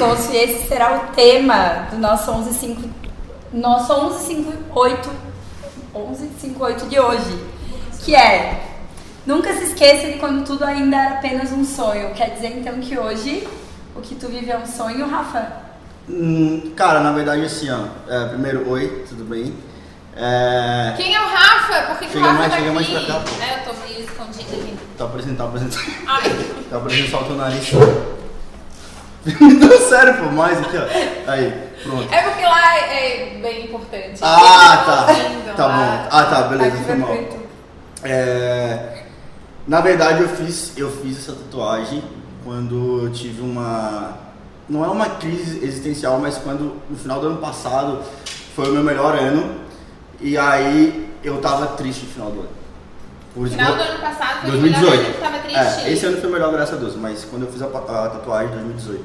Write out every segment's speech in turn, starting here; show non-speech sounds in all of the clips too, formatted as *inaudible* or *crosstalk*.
pescoço e esse será o tema do nosso 115 nosso 1158 1158 de hoje, que é Nunca se esqueça de quando tudo ainda era apenas um sonho. Quer dizer então que hoje o que tu vive é um sonho, Rafa? Hum, cara, na verdade assim, ó. É, primeiro, oi, tudo bem? É... Quem é o Rafa? Por que, que o Rafa mais, tá chega aqui? mais pra cá, pô. É, eu tô meio escondida aqui. Tá apresentando, tá apresentando. *laughs* Tá apresentando só o teu nariz. *laughs* Não, sério, pô, mais aqui, ó. Aí, pronto. é porque lá é, é bem importante. Ah, tá. Então, Tá lá- bom. Ah, tá, beleza, Aqui foi mal. É, na verdade, eu fiz, eu fiz essa tatuagem quando eu tive uma. Não é uma crise existencial, mas quando no final do ano passado foi o meu melhor ano. E aí eu tava triste no final do ano. Por No final do ano passado foi o melhor 2018. ano que tava triste. É, esse ano foi melhor, graças a Deus, mas quando eu fiz a, a tatuagem em 2018.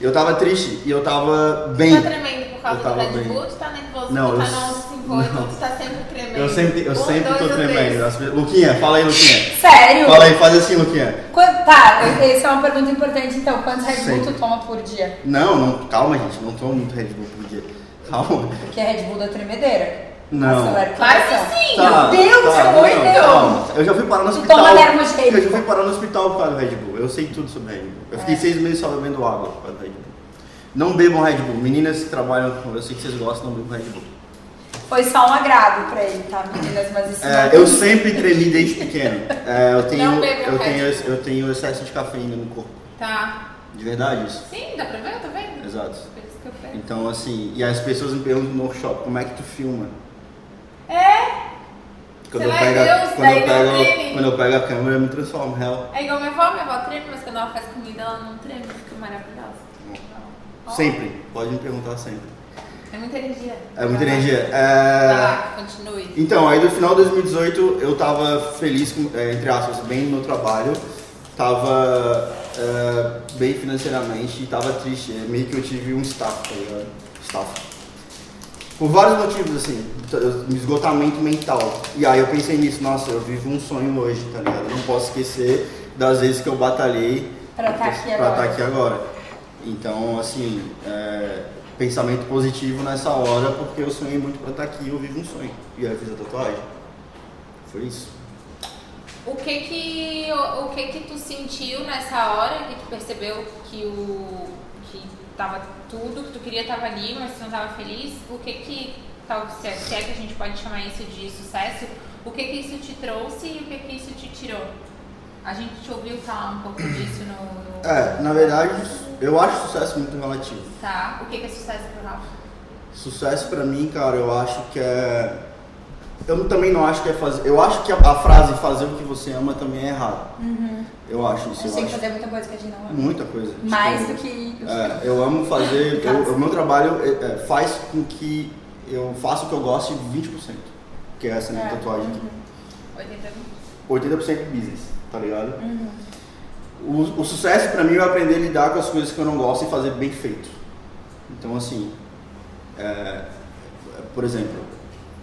Eu tava triste e eu tava bem. Tu tá tremendo por causa Eu do Red bem. Bull? Tu tá nervoso Não, eu tá no s- 1158, não. tu tá sempre tremendo. Eu sempre, eu Um, sempre dois tô tremendo. As Luquinha, fala aí, Luquinha. Sério? Fala aí, faz assim, Luquinha. Quant- tá, essa é uma pergunta importante então. Quantos Red Bull tu toma por dia? Não, não, calma, gente, não tomo muito Red Bull por dia. Calma. Porque Red Bull da tremedeira. Não. Acelera Claro que sim! Tá, Meu Deus, tá, não, Deus. calma. Eu já fui parar no Tu hospital. toma. Eu já fui parar no hospital por causa do Red Bull. Eu sei tudo sobre Red Bull. Eu fiquei É. seis meses só bebendo água por causa do Red Bull. Não bebam Red Bull. Meninas que trabalham com eu sei que vocês gostam, não bebam Red Bull. Foi só um agrado pra ele, tá, meninas? Mas isso É, não eu sempre tremi desde pequeno. É, eu tenho, Não bebam eu Red tenho, Bull. eu tenho excesso de cafeína no corpo. Tá. De verdade isso. Sim, dá pra ver? Tá vendo? Exato. Por isso que eu pego. Então assim, e as pessoas me perguntam no workshop, como é que tu filma? Quando eu, pego, os quando, eu pego, quando eu pego a câmera, eu me transformo, real. é igual minha avó, minha avó treme, mas quando ela faz comida ela não treme, fica maravilhosa. Sempre, pode me perguntar sempre. É muita energia. É muita energia. É... lá, continue. Então, aí no final de 2018 eu tava feliz, com, é, entre aspas, bem no meu trabalho, tava é, bem financeiramente e tava triste. É, meio que eu tive um staff, tá ligado? Staff. Por vários motivos, assim, um esgotamento mental. E aí eu pensei nisso, nossa, eu vivo um sonho hoje, tá ligado? Eu não posso esquecer das vezes que eu batalhei Pra tá aqui pra agora. estar aqui agora. Então, assim, é, pensamento positivo nessa hora, porque eu sonhei muito pra estar aqui e eu vivo um sonho. E aí eu fiz a tatuagem. Foi isso. O que que, o, o que que tu sentiu nessa hora que tu percebeu que o tava tudo que tu queria tava ali, mas tu não tava feliz? O que que tal se é, se é que a gente pode chamar isso de sucesso? O que que isso te trouxe e o que que isso te tirou? A gente te ouviu falar um pouco disso no, no É, na verdade, eu acho sucesso muito relativo. tá. O que que é sucesso pro Rafa? Sucesso pra mim, cara, eu acho que é. Eu também não acho que é fazer. Eu acho que a, a frase fazer o que você ama também é errado. Eu acho isso. Eu tem que acho fazer muita coisa que a gente não ama. muita coisa. Mais Tipo, do que. É, eu amo fazer. eu- o meu trabalho é, é, faz com que eu faça o que eu gosto de 20%. Que é essa minha É, tatuagem aqui. 80 80% business, tá ligado? Uhum. O, o sucesso pra mim é aprender a lidar com as coisas que eu não gosto e fazer bem feito. Então, assim, é, por exemplo,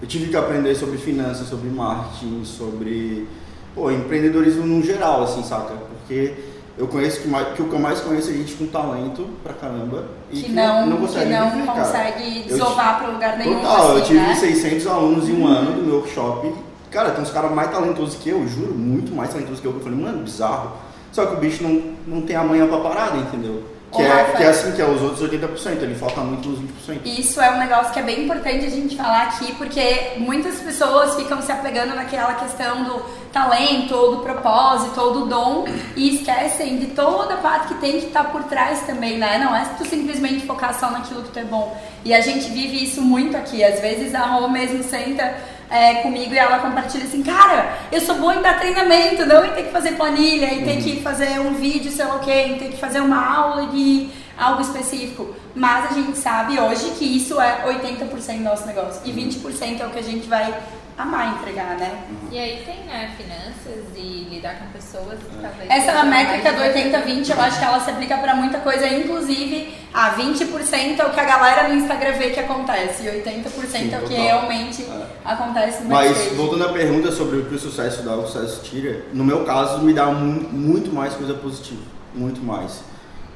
eu tive que aprender sobre finanças, sobre marketing, sobre pô, empreendedorismo no geral, assim, saca? Porque eu conheço que, mais, que o que eu mais conheço é gente com talento pra caramba e Que não, que consegue não viver, cara. consegue Eu desovar pra lugar nenhum. Total, eu assim, tive né? 600 alunos em um ano do meu workshop. Cara, tem uns caras mais talentosos que eu, juro, muito mais talentosos que eu. Eu falei, mano, bizarro. Só que o bicho não, não tem a manha pra parada, entendeu? Que é, que é assim, que é os outros 80%, ele falta muito nos 20%. Isso é um negócio que é bem importante a gente falar aqui, porque muitas pessoas ficam se apegando naquela questão do talento, ou do propósito, ou do dom, e esquecem de toda a parte que tem que estar por trás também, né? Não é tu simplesmente focar só naquilo que tu é bom. E a gente vive isso muito aqui. Às vezes a Rô mesmo senta é, comigo e ela compartilha assim, cara, eu sou boa em dar treinamento, não em ter que fazer planilha, em ter que fazer um vídeo, sei lá o quê, em ter que fazer uma aula de algo específico. Mas a gente sabe hoje que isso é 80% do nosso negócio. E 20% é o que a gente vai amar entregar, né? E aí tem, né, finanças e lidar com pessoas que talvez. Essa é métrica do mais 80-20, eu acho que ela se aplica pra muita coisa, inclusive a 20% é o que a galera no Instagram vê que acontece, e 80% é o que total. realmente É. acontece no Mas, backstage. voltando à pergunta sobre o que o sucesso dá, o sucesso tira, no meu caso, me dá mu- muito mais coisa positiva. Muito mais.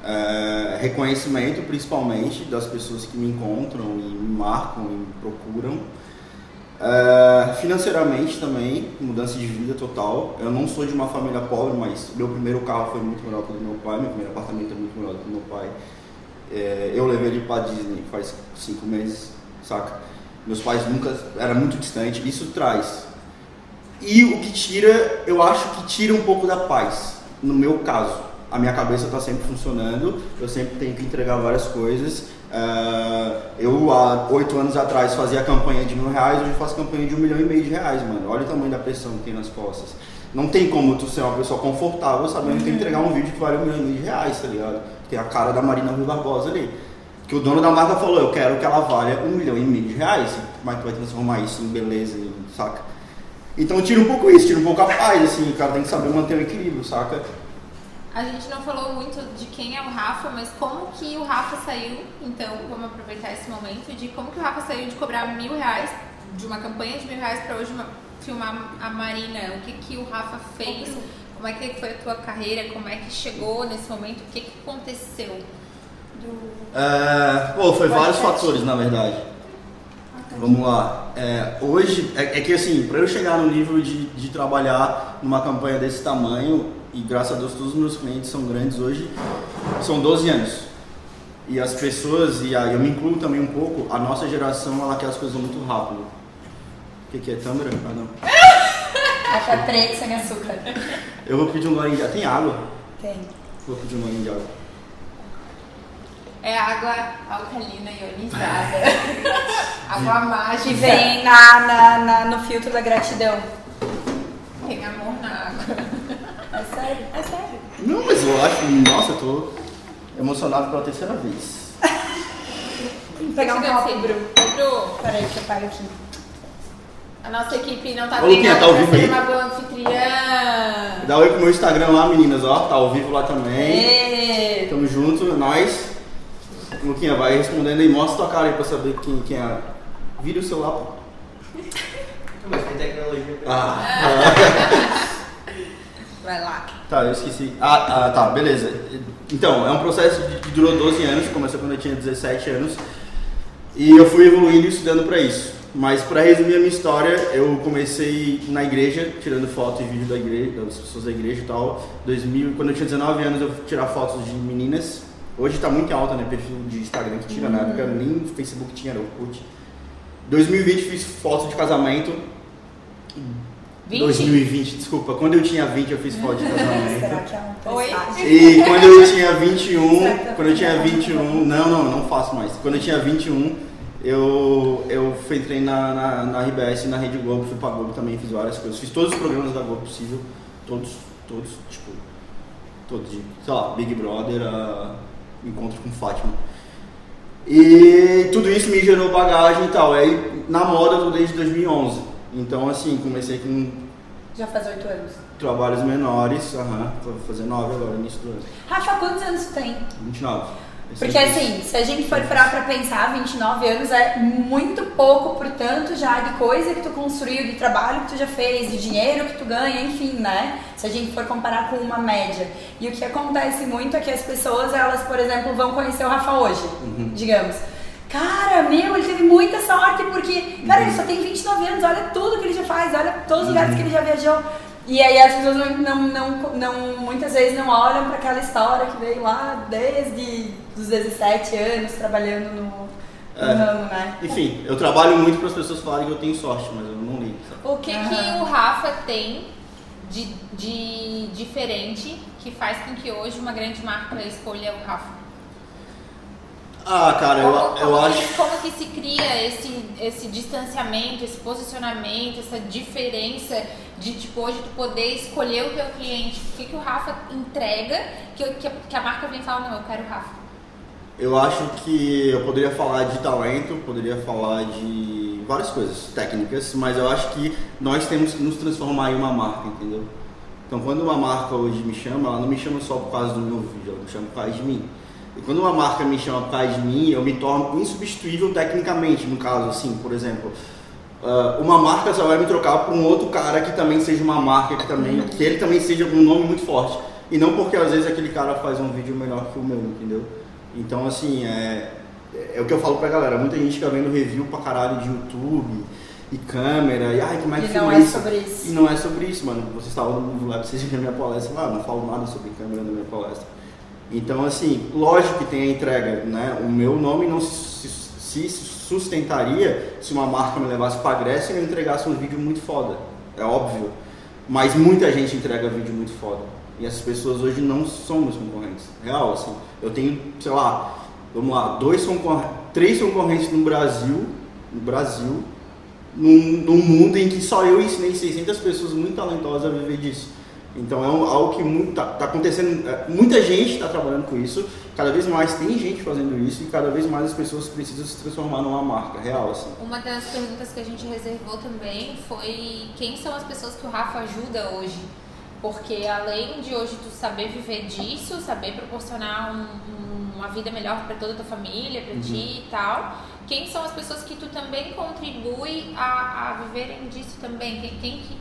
É, reconhecimento, principalmente, das pessoas que me encontram e me marcam e me procuram. É, financeiramente também, mudança de vida total. Eu não sou de uma família pobre, mas meu primeiro carro foi muito melhor que o do meu pai, meu primeiro apartamento é muito melhor que o do meu pai. É, eu levei ele para Disney faz cinco meses, saca? Meus pais nunca, era muito distante. Isso traz. E o que tira, eu acho que tira um pouco da paz, no meu caso a minha cabeça está sempre funcionando, eu sempre tenho que entregar várias coisas. Uh, eu, há oito anos atrás, fazia campanha de mil reais, hoje faço campanha de um milhão e meio de reais, mano. Olha o tamanho da pressão que tem nas costas. Não tem como tu ser uma pessoa confortável sabendo que entregar um vídeo que vale um milhão e meio de reais, tá ligado? Tem a cara da Marina Rui Barbosa ali. Que o dono da marca falou, eu quero que ela valha um milhão e meio de reais. Como é que tu vai transformar isso em beleza, saca? Então tira um pouco isso, tira um pouco a paz, assim, o cara tem que saber manter o equilíbrio, saca? A gente não falou muito de quem é o Rafa, mas como que o Rafa saiu, então vamos aproveitar esse momento, de como que o Rafa saiu de cobrar mil reais, de uma campanha de mil reais para hoje uma, filmar a Marina, o que que o Rafa fez, como é que foi a tua carreira, como é que chegou nesse momento, o que que aconteceu? Do... É, pô, foi vários fatores, na verdade. Ah, tá. Vamos lá. É, hoje, é, é, que assim, para eu chegar no nível de, de trabalhar numa campanha desse tamanho, e graças a Deus todos os meus clientes são grandes hoje, são 12 anos. E as pessoas, e aí eu me incluo também um pouco, a nossa geração ela quer as coisas muito rápido. O que, que é tâmara? Ah não. *laughs* Café preto sem açúcar. Eu vou pedir um golinho de água. Tem água? Tem. Vou pedir um golinho de água. É água alcalina ionizada. *laughs* água mágica. Que vem *laughs* na, na, na, no filtro da gratidão. Tem amor. É sério? É sério. Não, mas eu acho, nossa, eu tô emocionado pela terceira vez. Pegar um copo, Bru. Bru. Peraí, que eu paro aqui. A nossa equipe não tá Ô, Luquinha, tá ao vivo aí? uma boa anfitriã. Dá oi pro meu Instagram lá, meninas, ó. Tá ao vivo lá também. Tamo junto, nós. Luquinha, vai respondendo aí, mostra tua cara aí pra saber quem, quem é. Vira o celular, pô. Mas tem tecnologia. Ah. *laughs* Vai lá. Tá, eu esqueci. Ah, ah, tá, beleza. Então, é um processo que durou 12 anos, começou quando eu tinha 17 anos. E eu fui evoluindo e estudando para isso. Mas para resumir a minha história, eu comecei na igreja, tirando foto e vídeo da igreja, das pessoas da igreja e tal. 2000, quando eu tinha 19 anos, eu fui tirar fotos de meninas. Hoje tá muito alta, né, perfil de Instagram que tira, uhum. na época nem Facebook tinha, era o Orkut. 2020 fiz fotos de casamento 20? 2020, desculpa. Quando eu tinha 20 eu fiz foto de casamento. Será que é um Oi? E quando eu tinha 21, quando eu tinha 21, não, não, não faço mais. Quando eu tinha 21, eu, eu entrei na, na, na RBS, na Rede Globo, fui pra Globo também, fiz várias coisas. Fiz todos os programas da Globo possível, todos, todos, tipo, todos de, sei lá, Big Brother, a Encontro com Fátima. E tudo isso me gerou bagagem e tal. Aí na moda eu tô desde 2011. Então, assim, comecei com. Já faz oito anos. Trabalhos menores, aham, vou fazer nove agora, início do ano. Rafa, quantos anos tu tem? 29. Porque assim, se a gente for parar pra pensar, 29 anos é muito pouco, portanto, já de coisa que tu construiu, de trabalho que tu já fez, de dinheiro que tu ganha, enfim, né? Se a gente for comparar com uma média. E o que acontece muito é que as pessoas, elas, por exemplo, vão conhecer o Rafa hoje, uhum. digamos. Cara, meu, ele teve muita sorte porque, cara, ele só tem 29 anos, olha tudo que ele já faz, olha todos os lugares que ele já viajou. E aí as pessoas não, não, não, não muitas vezes não olham para aquela história que veio lá desde os 17 anos trabalhando no, é. ramo, né? Enfim, eu trabalho muito para as pessoas falarem que eu tenho sorte, mas eu não ligo. O que, uhum. que o Rafa tem de, de diferente que faz com que hoje uma grande marca escolha o Rafa? Ah, cara, eu, como, eu acho. Que, como que se cria esse, esse distanciamento, esse posicionamento, essa diferença de tipo hoje tu poder escolher o teu cliente? O que, que o Rafa entrega que, que, que a marca vem falar, não, eu quero o Rafa? Eu acho que eu poderia falar de talento, poderia falar de várias coisas técnicas, mas eu acho que nós temos que nos transformar em uma marca, entendeu? Então, quando uma marca hoje me chama, ela não me chama só por causa do meu vídeo, ela me chama por causa de mim. E quando uma marca me chama por causa de mim, eu me torno insubstituível tecnicamente, no caso, assim, por exemplo. Uh, uma marca só vai me trocar por um outro cara que também seja uma marca, que, também, que ele também seja um nome muito forte. E não porque às vezes aquele cara faz um vídeo melhor que o meu, entendeu? Então, assim, é, é o que eu falo pra galera. Muita gente fica vendo review pra caralho de YouTube e câmera, e ai, como é que E não é isso? sobre isso. E não é sobre isso, mano. Vocês estavam no lab, vocês viram minha palestra lá, eu não falo nada sobre câmera na minha palestra. Então, assim, lógico que tem a entrega, né? O meu nome não se, se- sustentaria se uma marca me levasse pra Grécia e eu entregasse um vídeo muito foda. É óbvio. Mas muita gente entrega vídeo muito foda. E essas pessoas hoje não são meus concorrentes. Real, assim. Eu tenho, sei lá, vamos lá, dois concorrentes, três concorrentes no Brasil, no Brasil, num, num mundo em que só eu ensinei 600 pessoas muito talentosas a viver disso. Então é um- algo que muito, tá, acontecendo, é, muita gente está trabalhando com isso, cada vez mais tem gente fazendo isso e cada vez mais as pessoas precisam se transformar numa marca real, assim. Uma das perguntas que a gente reservou também foi quem são as pessoas que o Rafa ajuda hoje? Porque além de hoje tu saber viver disso, saber proporcionar um- um- uma vida melhor para toda a tua família, para ti e tal, quem são as pessoas que tu também contribui a, a viverem disso também? Quem, quem que,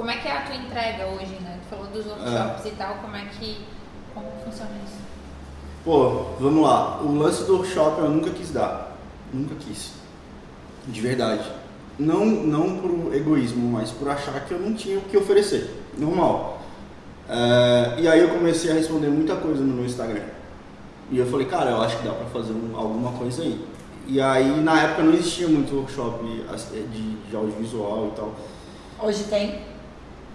como é que é a tua entrega hoje, né? Tu falou dos workshops e tal, como é que como funciona isso? Pô, vamos lá. O lance do workshop eu nunca quis dar. Nunca quis. De verdade. Não, não por egoísmo, mas por achar que eu não tinha o que oferecer. Normal. É, e aí eu comecei a responder muita coisa no meu Instagram. E eu falei, cara, eu acho que dá pra fazer um- alguma coisa aí. E aí, na época, não existia muito workshop de, de audiovisual e tal. Hoje tem.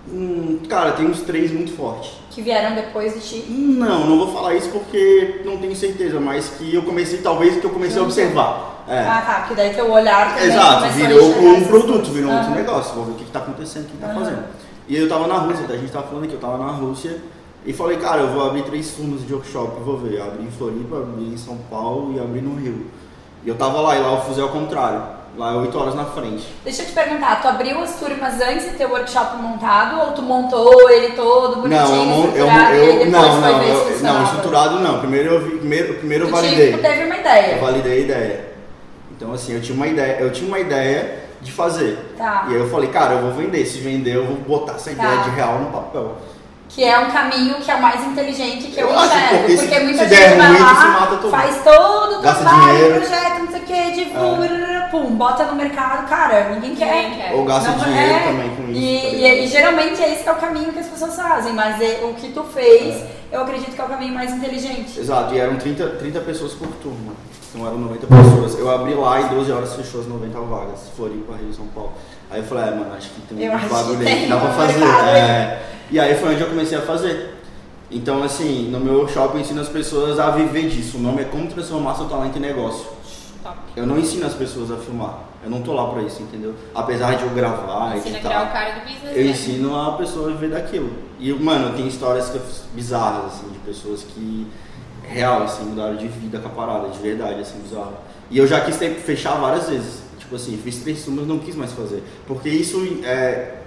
Hum, cara, tem uns três muito fortes. Que vieram depois de ti. Não, não vou falar isso porque não tenho certeza, mas que eu comecei, talvez que eu comecei a observar. É. Ah, tá. Porque daí teu olhar também Exato, virou um produto, virou um outro Aham. negócio. Vou ver o que, que tá acontecendo, o que tá Aham. fazendo. E aí eu tava na Rússia, tá? a gente tava falando aqui, eu tava na Rússia e falei, cara, eu vou abrir três turmas de workshop, vou ver. Abri em Floripa, abri em São Paulo e abri no Rio. E eu tava lá, e lá eu fui ao contrário. Lá é 8 horas na frente. Deixa eu te perguntar, tu abriu as turmas antes de ter o workshop montado ou tu montou ele todo bonitinho, não, eu, eu, estruturado, eu, depois não, não, eu, não, estruturado não. Primeiro eu vi, primeiro, primeiro eu validei. tipo, teve uma ideia. Eu validei a ideia. Então assim, eu tinha uma ideia, eu tinha uma ideia de fazer. Tá. E aí eu falei, cara, eu vou vender. Se vender, eu vou botar essa Tá. ideia de real no papel. Que é um caminho que é o mais inteligente que eu, Eu acho, enxergo. porque Porque, se- muita se gente der vai ruim, lá, faz todo o trabalho, dinheiro. projeto, não sei o que, divulga, pum, bota no mercado. Cara, ninguém quer. Ninguém quer. Ou gasta Não dinheiro é. também com isso. E, tá e- e geralmente esse que é o caminho que as pessoas fazem, mas é- o que tu fez, É. eu acredito que é o caminho mais inteligente. Exato, e eram 30, 30 pessoas por turma. Então eram 90 pessoas. Eu abri lá e 12 horas fechou as 90 vagas. Floripa, Rio, São Paulo. Aí eu falei, é, mano, acho que tem um bagulho aí que dá pra fazer. É. E aí foi onde eu comecei a fazer. Então, assim, no meu workshop eu ensino as pessoas a viver disso. O nome é Como Transformar Seu Talento em Negócio. Top. Eu não ensino as pessoas a filmar. Eu não tô lá pra isso, entendeu? Apesar de eu gravar, Ensina a editar. criar o cara do business. Eu né? ensino a pessoa a viver daquilo. E, mano, tem histórias bizarras, assim, de pessoas que, real, assim, mudaram de vida com a parada, de verdade, assim, bizarro. E eu já quis ter, fechar várias vezes. Tipo assim, fiz três turmas, não quis mais fazer. Porque isso é-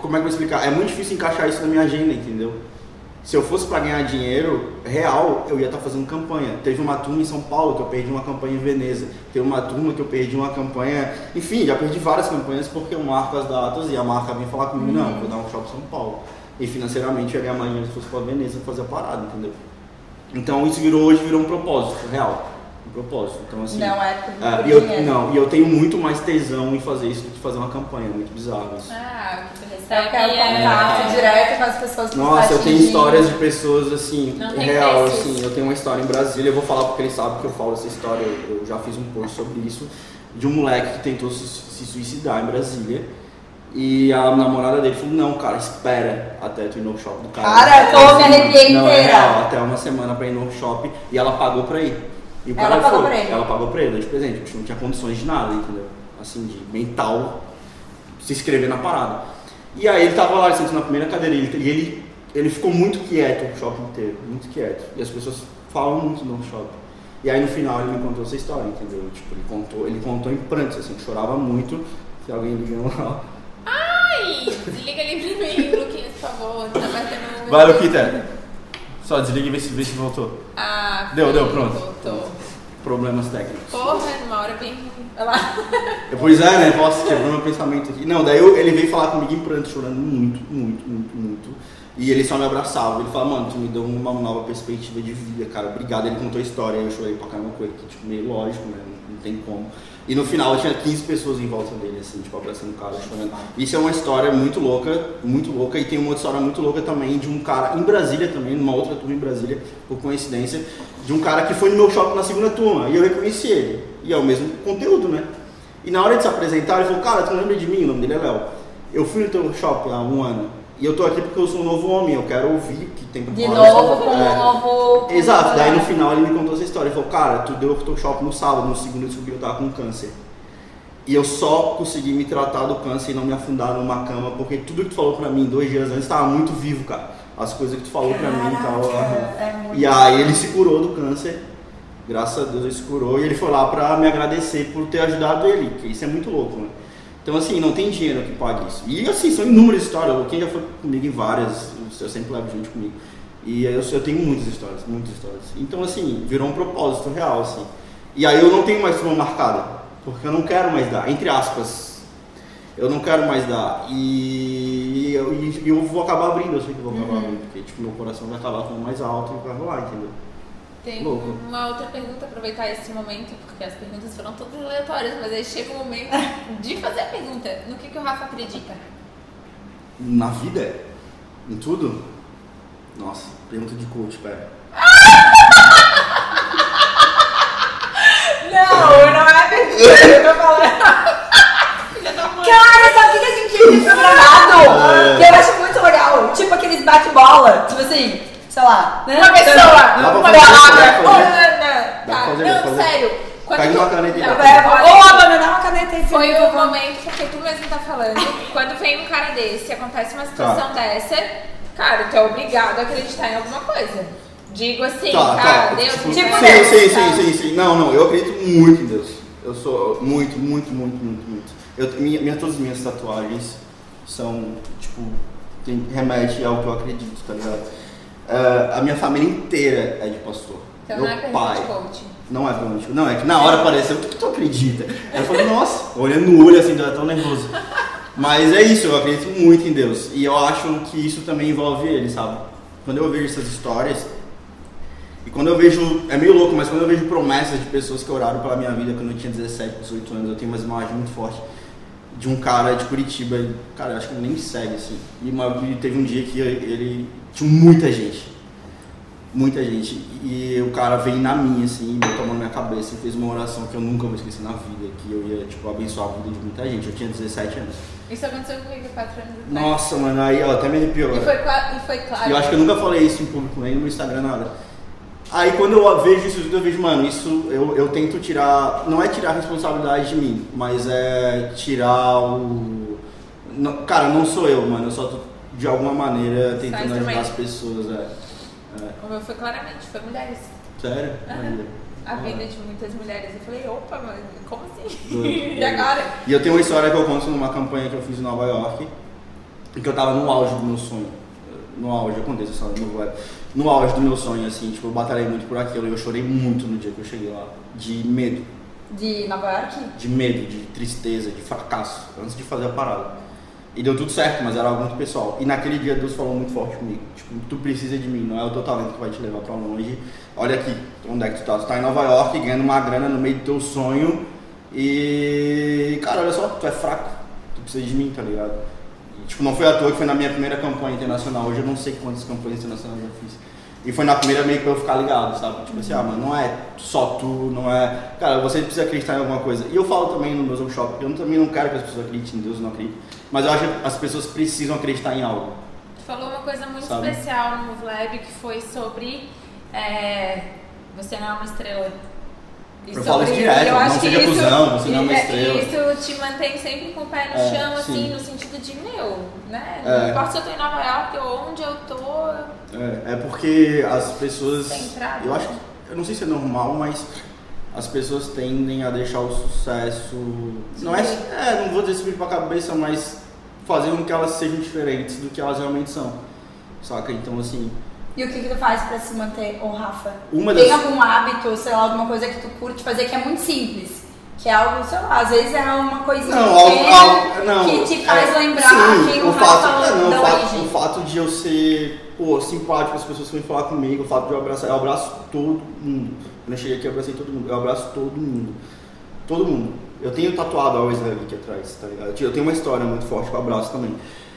Como é que eu vou explicar? É muito difícil encaixar isso na minha agenda, entendeu? Se eu fosse pra ganhar dinheiro real, eu ia estar fazendo campanha. Teve uma turma em São Paulo que eu perdi uma campanha em Veneza. Teve uma turma que eu perdi uma campanha. Enfim, já perdi várias campanhas porque eu marco as datas e a marca vem falar comigo: não, vou dar um show em São Paulo. E financeiramente eu ia ganhar mais dinheiro se fosse pra Veneza fazer a parada, entendeu? Então isso virou hoje virou um propósito real. Propósito. Então assim. Não é por, é, por e eu, dinheiro. não, e eu tenho muito mais tesão em fazer isso do que fazer uma campanha, é muito bizarro isso. Ah, o que tu Eu recebe quero é... contato direto com as pessoas que Nossa, eu tenho histórias de pessoas assim, Não real, assim. Eu tenho uma história em Brasília, eu vou falar porque ele sabe que eu falo essa história, eu eu já fiz um post sobre isso, de um moleque que tentou se, se suicidar em Brasília. E a namorada dele falou, não, cara, espera até tu ir no workshop do cara. Cara, eu tô me arrepiei Não, é real, até uma semana pra ir no workshop e ela pagou pra ir. E o Ela cara pagou foi. pra ele? Ela pagou pra ele, de presente, porque não tinha condições de nada, entendeu? Assim, de mental, se inscrever na parada. E aí ele tava lá, ele sentou na primeira cadeira e ele, ele, ele ficou muito quieto o workshop inteiro, muito quieto. E as pessoas falam muito no workshop. E aí no final ele me contou essa história, entendeu? Tipo, ele contou, ele contou em prantos, assim, chorava muito. Se alguém ligando lá. Ai, desliga ali pra mim, Luquinhas, por favor. Tá batendo... Vai, Luquita. Só desliga e vê se, vê se voltou. Ah, Deu, deu, pronto. Voltou. Problemas técnicos. Porra, numa hora bem... Olha lá. Pois é, né? Nossa, quebrou meu pensamento aqui. Não, daí eu- ele veio falar comigo em pranto, chorando muito, muito, muito, muito. E ele só me abraçava. Ele falava, mano, tu me deu uma nova perspectiva de vida, cara. Obrigado. Ele contou a história. Eu chorei pra caramba com ele, que, tipo, meio lógico, né? Não tem como. E no final tinha 15 pessoas em volta dele, assim, tipo, abraçando o cara, chorando. Isso é uma história muito louca, muito louca. E tem uma outra história muito louca também de um cara em Brasília também, numa outra turma em Brasília, por coincidência, de um cara que foi no meu shopping na segunda turma. E eu reconheci ele. E é o mesmo conteúdo, né? E na hora de se apresentar, ele falou, cara, tu não lembra de mim? O nome dele é Léo. Eu fui no teu shopping há um ano. E eu tô aqui porque eu sou um novo homem, eu quero ouvir o que tem pra De falar. novo, com É. um novo. Exato, daí no final ele me contou essa história. Ele falou, cara, tu deu Photoshop no sábado, no segundo eu descobri que eu tava com câncer. E eu só consegui me tratar do câncer e não me afundar numa cama, porque tudo que tu falou pra mim dois dias antes tava muito vivo, cara. As coisas que tu falou pra mim e tal. Caraca, é E aí ele se curou do câncer. Graças a Deus ele se curou e ele foi lá pra me agradecer por ter ajudado ele, que isso é muito louco, né? Então assim, não tem dinheiro que pague isso. E assim, são inúmeras histórias. Quem já foi comigo em várias, eu sempre levo gente comigo. E eu, eu tenho muitas histórias, muitas histórias. Então assim, virou um propósito real, assim. E aí eu não tenho mais turma marcada, porque eu não quero mais dar, entre aspas. Eu não quero mais dar. E eu, e eu vou acabar abrindo, eu sei que vou acabar abrindo, porque tipo, meu coração vai acabar falando mais alto e vai rolar, entendeu? Tem Louco. uma outra pergunta, aproveitar esse momento, porque as perguntas foram todas aleatórias, mas aí chega o momento *laughs* de fazer a pergunta. No que, que o Rafa acredita? Na vida? Em tudo? Nossa, pergunta de coach, pera. *laughs* Não, não é pergunta, eu tô falando. *laughs* Cara, sabe o que a gente tinha programado? É. Que eu acho muito legal. Tipo aqueles bate-bola. Tipo assim, sei lá. né? Uma pessoa, pra uma fazer. Tá, não, sério. Quando Pega tu- uma caneta e Não, vai, Ou abandonar uma caneta e Foi o momento, porque tu mesmo tá falando, quando vem um cara desse, acontece uma situação dessa, cara, tu é obrigado a acreditar em alguma coisa. Digo assim, Tá, cara, tá. Deus Tipo, me sim, sim, tá? sim, sim, sim. Não, não, eu acredito muito em Deus. Eu sou muito, muito, muito, muito, muito. Eu, minha, minha, todas as minhas tatuagens são, tipo, tem, remete ao que eu acredito, tá ligado? Eh, a minha família inteira é de pastor. Então Meu não é pai. de coach. Não é pergunta de Não, é que na hora apareceu, o que tu acredita? Eu falei, nossa, *laughs* olhando no olho assim, tava tão nervoso. Mas é isso, eu acredito muito em Deus. E eu acho que isso também envolve ele, sabe? Quando eu vejo essas histórias, e quando eu vejo, é meio louco, mas quando eu vejo promessas de pessoas que oraram pela minha vida quando eu tinha 17, 18 anos, eu tenho umas imagens muito fortes de um cara de Curitiba, cara, eu acho que ele nem me segue, assim. E, uma, e teve um dia que ele tinha muita gente, muita gente, e o cara veio na minha, assim, botou a mão na minha cabeça e fez uma oração que eu nunca vou esquecer na vida, que eu ia, tipo, abençoar a vida de muita gente. Eu tinha 17 anos. Isso aconteceu comigo há quatro anos atrás. Nossa, mano, aí, ó, até me arrepiou. E foi, e foi claro. E eu acho que eu nunca falei isso em público, nem no meu Instagram, nada. Aí quando eu vejo isso tudo, eu vejo, mano, isso eu, eu tento tirar. Não é tirar a responsabilidade de mim, mas é tirar o. não- cara, não sou eu, mano. Eu só tô de alguma maneira tentando ajudar as pessoas. É. É. O meu foi claramente, foi mulheres. Sério? Maria. A vida de muitas mulheres. Eu falei, opa, mas como assim? Doido, *laughs* e agora? E eu tenho uma história que eu conto numa campanha que eu fiz em Nova York, em que eu tava no auge do meu sonho. No auge, eu contei essa história no web. No auge do meu sonho, assim, tipo, eu batalhei muito por aquilo e eu chorei muito no dia que eu cheguei lá. De medo, De Nova York? de medo, de tristeza, de fracasso, antes de fazer a parada. E deu tudo certo, mas era algo muito pessoal. E naquele dia Deus falou muito forte comigo. Tipo, tu precisa de mim, não é o teu talento que vai te levar pra longe. Olha aqui, onde é que tu tá? Tu tá em Nova York ganhando uma grana no meio do teu sonho. E, cara, olha só, tu é fraco. Tu precisa de mim, tá ligado? E, tipo, não foi à toa que foi na minha primeira campanha internacional. Hoje eu não sei quantas campanhas internacionais eu fiz. E foi na primeira meio que eu ficar ligado, sabe? Tipo assim, ah, mano, não é só tu, não é. Cara, você precisa acreditar em alguma coisa. E eu falo também no meus workshops, eu também não quero que as pessoas acreditem em Deus, não acreditem. Mas eu acho que as pessoas precisam acreditar em algo. Tu falou uma coisa muito Sabe? especial no Move Lab que foi sobre é, você não é uma estrela. E Eu falo isso direto, eu não seja isso- cuzão, você não é uma estrela. Isso te mantém sempre com o pé no É, chão, assim, sim. no sentido de, meu, né? É. Não importa se eu tô em Nova York ou onde eu tô. É, é porque as pessoas. Centrado. Eu acho que. Eu não sei se é normal, mas as pessoas tendem a deixar o sucesso. Não é. É, não vou dizer subir pra cabeça, mas fazer com que elas sejam diferentes do que elas realmente são. Saca? Então, assim. E o que, que tu faz pra se manter, ô Rafa? Uma Tem das- algum hábito, sei lá, alguma coisa que tu curte fazer que é muito simples? Que é algo, sei lá, às vezes é uma coisinha Não, algo, não, que te faz é, lembrar sim, quem o o fato, Rafa é, não, da o fato, origem. o fato de eu ser, pô, simpático, as pessoas que vêm falar comigo, o fato de eu abraçar, eu abraço todo mundo. Quando eu cheguei aqui, eu abracei todo mundo, eu abraço todo mundo. Todo mundo. Eu tenho tatuado a Always Love aqui atrás, tá ligado? Eu tenho uma história muito forte com o abraço também.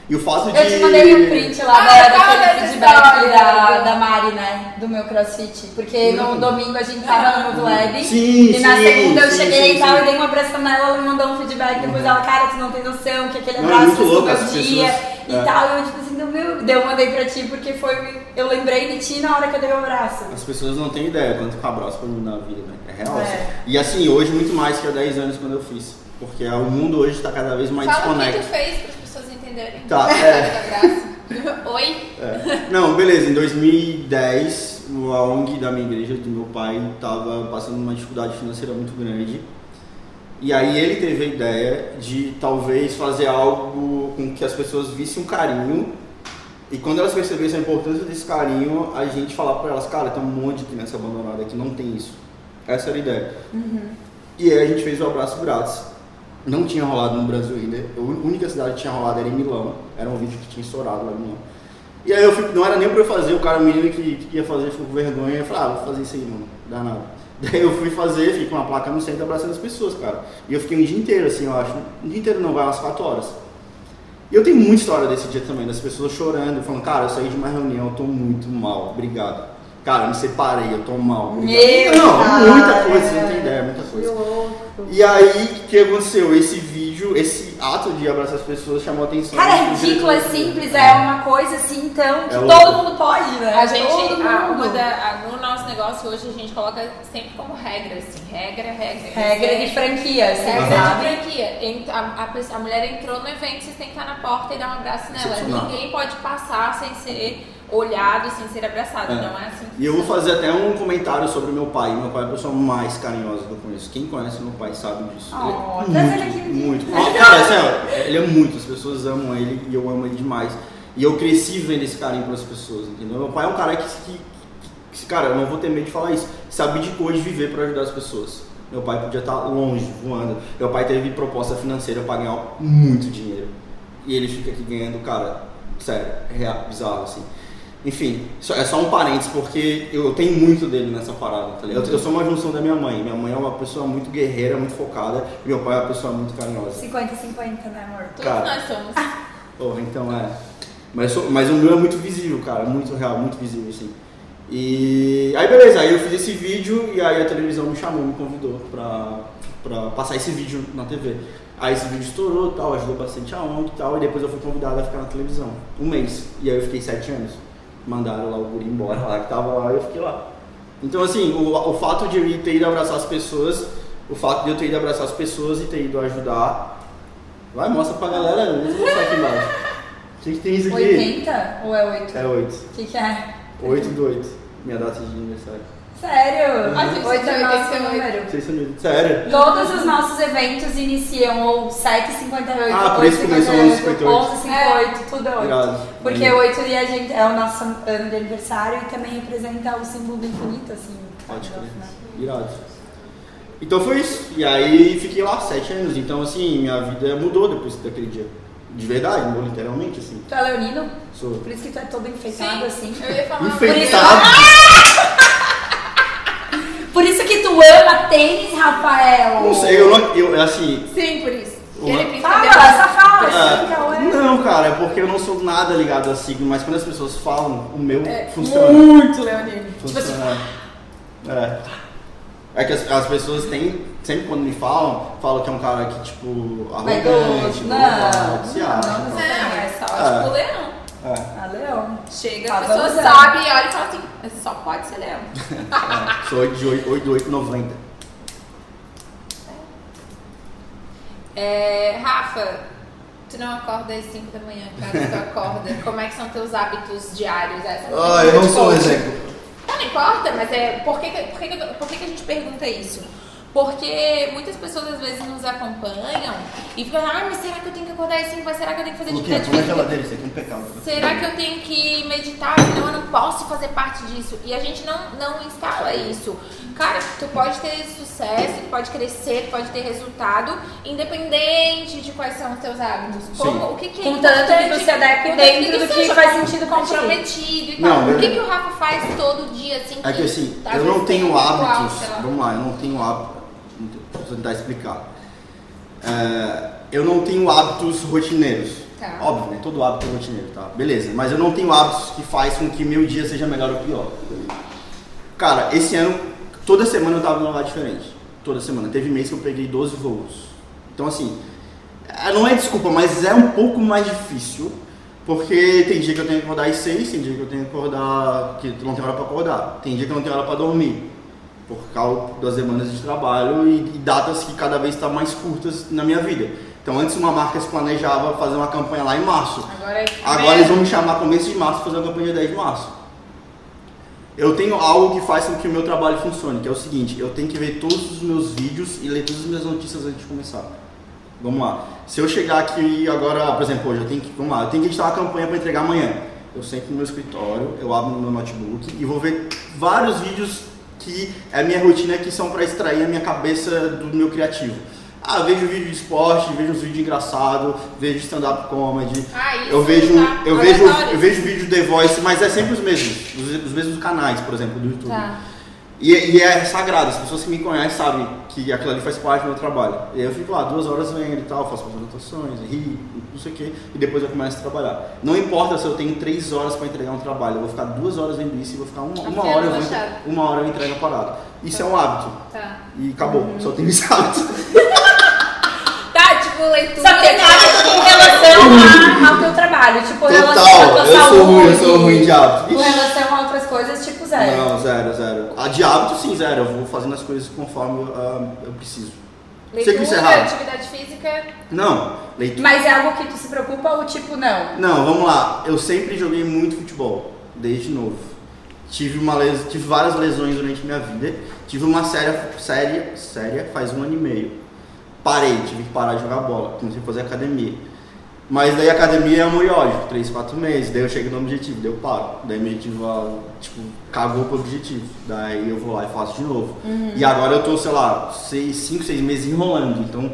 E o fato de... Eu te mandei um print lá Ah, da, daquele feedback da, da Mari, né? Do meu crossfit. Porque no Hum. domingo a gente tava no Move Lab. Sim, e na sim, segunda eu sim, cheguei sim, e tal, eu dei um abraço nela, ela me mandou um feedback. Depois ela, cara, tu não tem noção que aquele é abraço fez louco, todo as meu dia pessoas- e é. tal. E eu, tipo assim, do meu. Daí eu mandei pra ti porque foi. Eu lembrei de ti na hora que eu dei o abraço. As pessoas não têm ideia quanto que o abraço pode mudar a vida, né? É real. É. assim. E assim, hoje muito mais que há 10 anos quando eu fiz. Porque o mundo hoje está cada vez mais Fala o que tu desconectado. fez pessoas entenderem. Tá, é. Abraço. *laughs* Oi? É. Não, beleza, em 2010, a ONG da minha igreja, do meu pai, estava passando uma dificuldade financeira muito grande. E aí ele teve a ideia de talvez fazer algo com que as pessoas vissem um carinho. E quando elas percebessem a importância desse carinho, a gente falar para elas, cara, tem um monte de criança abandonada que não tem isso. Essa era a ideia. E aí a gente fez o abraço grátis. Não tinha rolado no Brasil ainda. A única cidade que tinha rolado era em Milão. Era um vídeo que tinha estourado lá em Milão. E aí eu fui, não era nem pra eu fazer, o cara, o menino que, que ia fazer ficou com vergonha. Eu falei, ah, vou fazer isso aí, não, dá nada. *laughs* Daí eu fui fazer, fiquei com uma placa no centro abraçando as pessoas, cara. E eu fiquei um dia inteiro, assim, eu acho. Um dia inteiro não, vai umas 4 horas. E eu tenho muita história desse dia também, das pessoas chorando, falando, cara, eu saí de uma reunião, eu tô muito mal, obrigado. Cara, eu me separei, eu tô mal. obrigado." Meu não, cara. muita coisa, você não tem ideia, muita coisa. E aí, o que aconteceu? Esse vídeo, esse ato de abraçar as pessoas chamou a atenção. Cara, é ridículo, é diretor. simples, é uma coisa assim, então, que É todo mundo pode, né? A gente, todo a- mundo. uma da- a- no nosso negócio hoje, a gente coloca sempre como regra, assim, regra, regra. Regra de franquia, assim, Regra sabe? de franquia. A, a a mulher entrou no evento, vocês têm que estar na porta e dar um abraço nela. Ninguém pode passar sem ser olhado, sem ser abraçado. É. Não é assim. E eu vou fazer até um comentário sobre meu pai. Meu pai é a pessoa mais carinhosa que eu conheço. Quem conhece meu pai sabe disso. Oh, ele é um muito, muito. Cara, sério, ele é muito. As pessoas amam ele e eu amo ele demais. E eu cresci vendo esse carinho pelas pessoas, entendeu? Meu pai é um cara que, que, que cara, eu não vou ter medo de falar isso. Se abdicou de viver para ajudar as pessoas. Meu pai podia estar longe, voando. Meu pai teve proposta financeira para ganhar muito dinheiro. E ele fica aqui ganhando, cara, sério, é real, bizarro, assim. Enfim, só- é só um parênteses, porque eu tenho muito dele nessa parada, tá ligado? Eu, eu sou uma junção da minha mãe. Minha mãe é uma pessoa muito guerreira, muito focada, e meu pai é uma pessoa muito carinhosa. 50-50, né, amor? Todos Cara. nós somos. *laughs* Porra, então é. Mas, sou- mas o meu é muito visível, cara, muito real, muito visível, assim. E aí beleza, aí eu fiz esse vídeo e aí a televisão me chamou, me convidou pra, pra passar esse vídeo na TV. Aí esse vídeo estourou tal, ajudou bastante a ONG e tal, e depois eu fui convidado a ficar na televisão. Um mês. E aí eu fiquei sete anos. Mandaram lá o guri embora lá, que tava lá, e eu fiquei lá. Então assim, o, o fato de eu ter ido abraçar as pessoas, o fato de eu ter ido abraçar as pessoas e ter ido ajudar. Vai, mostra pra galera, vamos mostrar aqui embaixo. O que, que tem isso aqui? 80 ou é 8? É 8. O que, que é? 8 do 8. Minha data de aniversário. Sério? A gente 8 é nosso 88. número. Sério? Todos os nossos eventos iniciam ou 7h58, Ah, por isso que começou 11h58. 11h58, tudo é 8. Irado. Porque Maneiro. 8 dia a gente, é o nosso ano de aniversário e também representa o símbolo do infinito, assim. Sabe? crer. Irado. Então foi isso. E aí fiquei lá 7 anos. Então assim, minha vida mudou depois daquele dia. De verdade, mudou literalmente, assim. Tu é leonino? Sou Por isso que tu é todo enfeitado, assim. Eu ia falar *laughs* enfeitado. *laughs* Por isso que tu ama tênis, Rafael. Não sei, eu não. Eu, assim. Sim, por isso. Uma- Ele pinta Fala, cabelo. só fala, assim, ah, Cauê. não, cara, é porque eu não sou nada ligado a signo, mas quando as pessoas falam, o meu É, funciona. Muito leonino. Tipo assim, Funciona. É. É que as, as pessoas têm, sempre quando me falam, falam que é um cara que, tipo, arrogante, Vaidoso. Não, blá, se não, acha. não, tal. não, é só Ah. tipo leão. É, Ah, leão. Chega, Tá a pessoa valorizando. sabe e olha e fala assim, só pode ser leão. *laughs* é. Sou 8 de 8, 8 de 8, 90. É, Rafa, tu não acorda às 5 da manhã, cara, tu *laughs* acorda. Como é que são teus hábitos diários? Essa Ah, eu não sou um exemplo. Não, não importa, mas é. Por que, que- por que- por que, que a gente pergunta isso? Porque muitas pessoas às vezes nos acompanham e ficam, ah, mas será que eu tenho que acordar às 5? Mas será que eu tenho que fazer Luquinha, atividade física? geladeira, isso aqui é um pecado. Será que eu tenho que meditar? Senão eu não posso fazer parte disso. E a gente não, não instala isso. Cara, tu pode ter sucesso, tu pode crescer, tu pode ter resultado, independente de quais são os teus hábitos. Como, o que, que é Contanto que tu se Contanto dentro tu do que seja faz sentido com ti. comprometido e tal. Não, o que, eu- que o Rafa faz todo dia, assim? É que assim, às eu não tenho hábitos. lá. Vamos lá, eu não tenho hábitos. Vou tentar explicar. É, eu não tenho hábitos rotineiros. Tá. Óbvio, né? Todo hábito é rotineiro, tá? Beleza. Mas eu não tenho hábitos que faz com que meu dia seja melhor ou pior. Cara, esse ano, toda semana eu tava num lugar diferente. Toda semana. Teve mês que eu peguei 12 voos. Então, assim, é, não é desculpa, mas é um pouco mais difícil. Porque tem dia que eu tenho que acordar às 6, tem dia que eu tenho que acordar, que não tenho hora pra acordar. Tem dia que eu não tenho hora pra dormir. Por causa das demandas de trabalho e, e datas que cada vez estão mais curtas na minha vida. Então, antes uma marca se planejava fazer uma campanha lá em março. Agora, é Agora eles vão me chamar começo de março para fazer uma campanha 10 de março. Eu tenho algo que faz com que o meu trabalho funcione, que é o seguinte, eu tenho que ver todos os meus vídeos e ler todas as minhas notícias antes de começar. Vamos lá. Se eu chegar aqui agora, por exemplo, hoje eu tenho que, vamos lá, eu tenho que editar uma campanha para entregar amanhã. Eu sento no meu escritório, eu abro no meu notebook e vou ver vários vídeos que é a minha rotina que são para extrair a minha cabeça do meu criativo. Ah, vejo vídeo de esporte, vejo uns vídeos engraçados, vejo stand-up comedy, Ah, eu vejo, tá. eu vejo, eu vejo vídeo The Voice, mas é sempre os mesmos, os, os mesmos canais, por exemplo, do YouTube. Tá. E, e é sagrado, as pessoas que me conhecem sabem que aquilo ali faz parte do meu trabalho. E aí eu fico lá duas horas vendo e tal, faço as anotações, rio, não sei o quê, e depois eu começo a trabalhar. Não importa se eu tenho três horas para entregar um trabalho, eu vou ficar duas horas vendo isso e vou ficar uma, uma hora eu vou, uma hora eu entrego a parada. Isso é um hábito. Tá. E acabou, Uhum. só tenho esse hábito. *laughs* Tá, tipo, leitura. Só tem com relação a- ao teu trabalho, tipo, relação à Total, eu sou saúde. ruim, eu sou ruim de hábito. Com relação a outras coisas, tipo zero. Não, zero, zero. A de hábito sim, zero. Eu vou fazendo as coisas conforme ah, eu preciso. Que Leitura, isso é errado. atividade física. Não, leitura. Mas é algo que tu se preocupa ou tipo, não? Não, vamos lá. Eu sempre joguei muito futebol, desde novo. Tive, uma les... Tive várias lesões durante minha vida. Tive uma séria, séria, séria faz um ano e meio. Parei, tive que parar de jogar bola. Comecei a fazer academia. Mas daí a academia é e ódio, 3, 4 meses. Daí eu chego no objetivo, daí eu paro. Daí meu objetivo, tipo, cagou pro objetivo. Daí eu vou lá e faço de novo. E agora eu tô, sei lá, 5, 6 meses enrolando. Então,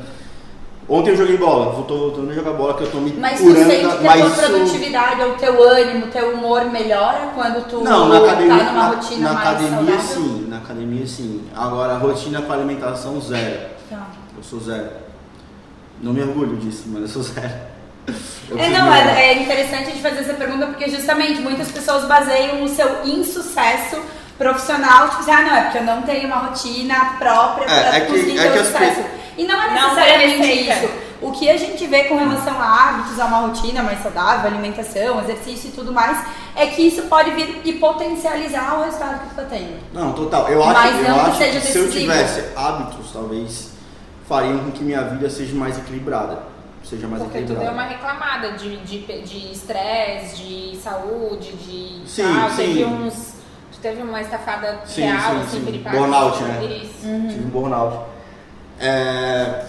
ontem eu joguei bola, tô voltando a jogar bola que eu tô me Mas tu curando. sente que a mas tua isso- produtividade, ou teu ânimo, teu humor melhora quando tu Não, na academia, tá numa na, rotina na mais academia saudável? sim, na academia sim. Agora a rotina com a alimentação zero. Tá. Eu sou zero. Não me orgulho disso, mas eu sou *laughs* zero. É, não, é, é interessante a gente fazer essa pergunta porque justamente muitas pessoas baseiam o seu insucesso profissional, tipo assim, ah, não, é porque eu não tenho uma rotina própria É, para é que- conseguir é ter que o as sucesso. E não é Não necessariamente receita. isso. O que a gente vê com relação a hábitos, a uma rotina mais saudável, alimentação, exercício e tudo mais, é que isso pode vir e potencializar o resultado que tu tá tendo. Não, total. Eu acho, Mas eu não que acho seja que se eu tivesse hábitos, talvez fariam com que minha vida seja mais equilibrada. Seja mais Porque tu equilibrada. deu uma reclamada de de de estresse, de, saúde, de. Sim, tal, sim. Teve uns. Tu teve uma estafada Sim, real, sim, assim, sim. piripaque, Burnout, né? Isso. Tive um burnout. É,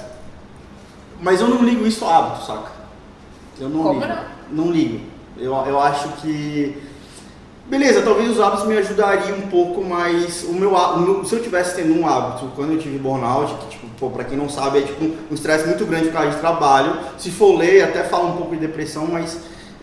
Mas eu não ligo isso a hábito, saca? Eu não Como ligo. Não ligo. Eu, eu acho que. Beleza, talvez os hábitos me ajudariam um pouco, mas o meu, o meu- se eu tivesse tendo um hábito quando eu tive burnout, que tipo, pô, pra quem não sabe, é tipo um estresse muito grande por causa de trabalho. Se for ler, até fala um pouco de depressão, mas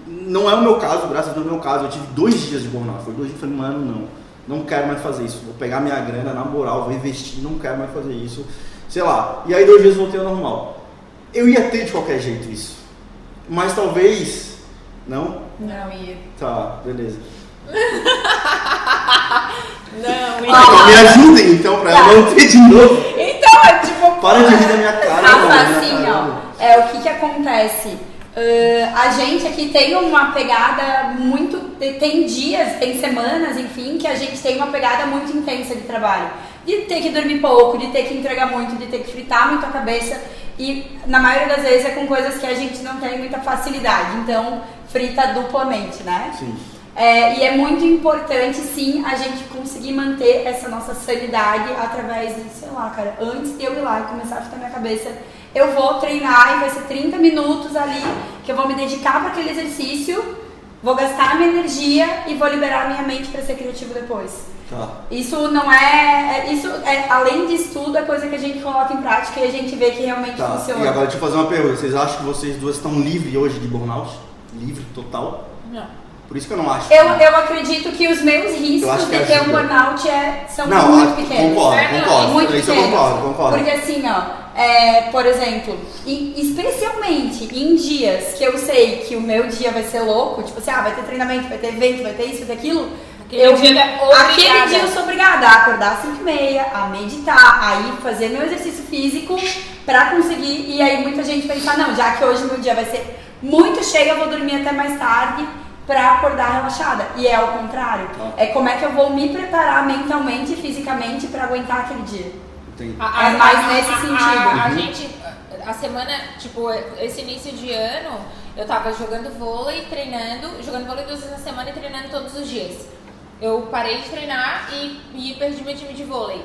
não é o meu caso, graças a Deus não é o meu caso. Eu tive dois dias de burnout, foi dois dias, falei, mano, não, não quero mais fazer isso. Vou pegar minha grana, na moral, vou investir, não quero mais fazer isso. Sei lá. E aí dois dias voltei ao normal. Eu ia ter de qualquer jeito isso. Mas talvez. Não? Não ia. Tá, beleza. Não, Então me ajudem então pra eu não ter de novo. Então, é tipo. Para de rir da minha cara, Rafa, mano, minha assim, cara. ó, é o que que acontece? Ah, a gente aqui tem uma pegada muito. Tem dias, tem semanas, enfim, que a gente tem uma pegada muito intensa de trabalho. De ter que dormir pouco, de ter que entregar muito, de ter que fritar muito a cabeça. E na maioria das vezes é com coisas que a gente não tem muita facilidade. Então, frita duplamente, né? Sim. É, e é muito importante, sim, a gente conseguir manter essa nossa sanidade através de, sei lá, cara, antes de eu ir lá e começar a ficar minha cabeça, eu vou treinar e vai ser 30 minutos ali que eu vou me dedicar para aquele exercício, vou gastar a minha energia e vou liberar a minha mente para ser criativo depois. Tá. Isso não é, é- Isso é, além de estudo, é coisa que a gente coloca em prática e a gente vê que realmente Tá. funciona. E agora deixa eu fazer uma pergunta. Vocês acham que vocês duas estão livres hoje de burnout? Livre total? Não. Por isso que eu não acho. Eu, eu acredito que os meus riscos Eu de é ter um ajuda. burnout é, são Não, muito acho- pequenos. concordo, É, não, concordo. muito isso eu pequenos. concordo, concordo. Porque assim, ó, é, por exemplo, e especialmente em dias que eu sei que o meu dia vai ser louco, tipo assim, ah, vai ter treinamento, vai ter evento, vai ter isso, vai ter aquilo. Aquele eu, dia é aquele dia eu sou obrigada a acordar às 5 e meia, a meditar, a ir fazer meu exercício físico pra conseguir. E aí muita gente pensa, não, já que hoje meu dia vai ser muito cheio, eu vou dormir até mais tarde pra acordar relaxada. E é ao contrário. Ah. É como é que eu vou me preparar mentalmente e fisicamente pra aguentar aquele dia. Entendi. A- É mais nesse sentido. A, a Uhum. gente, a semana, tipo, esse início de ano, eu tava jogando vôlei, treinando, jogando vôlei duas vezes na semana e treinando todos os dias. Eu parei de treinar e, e perdi meu time de vôlei.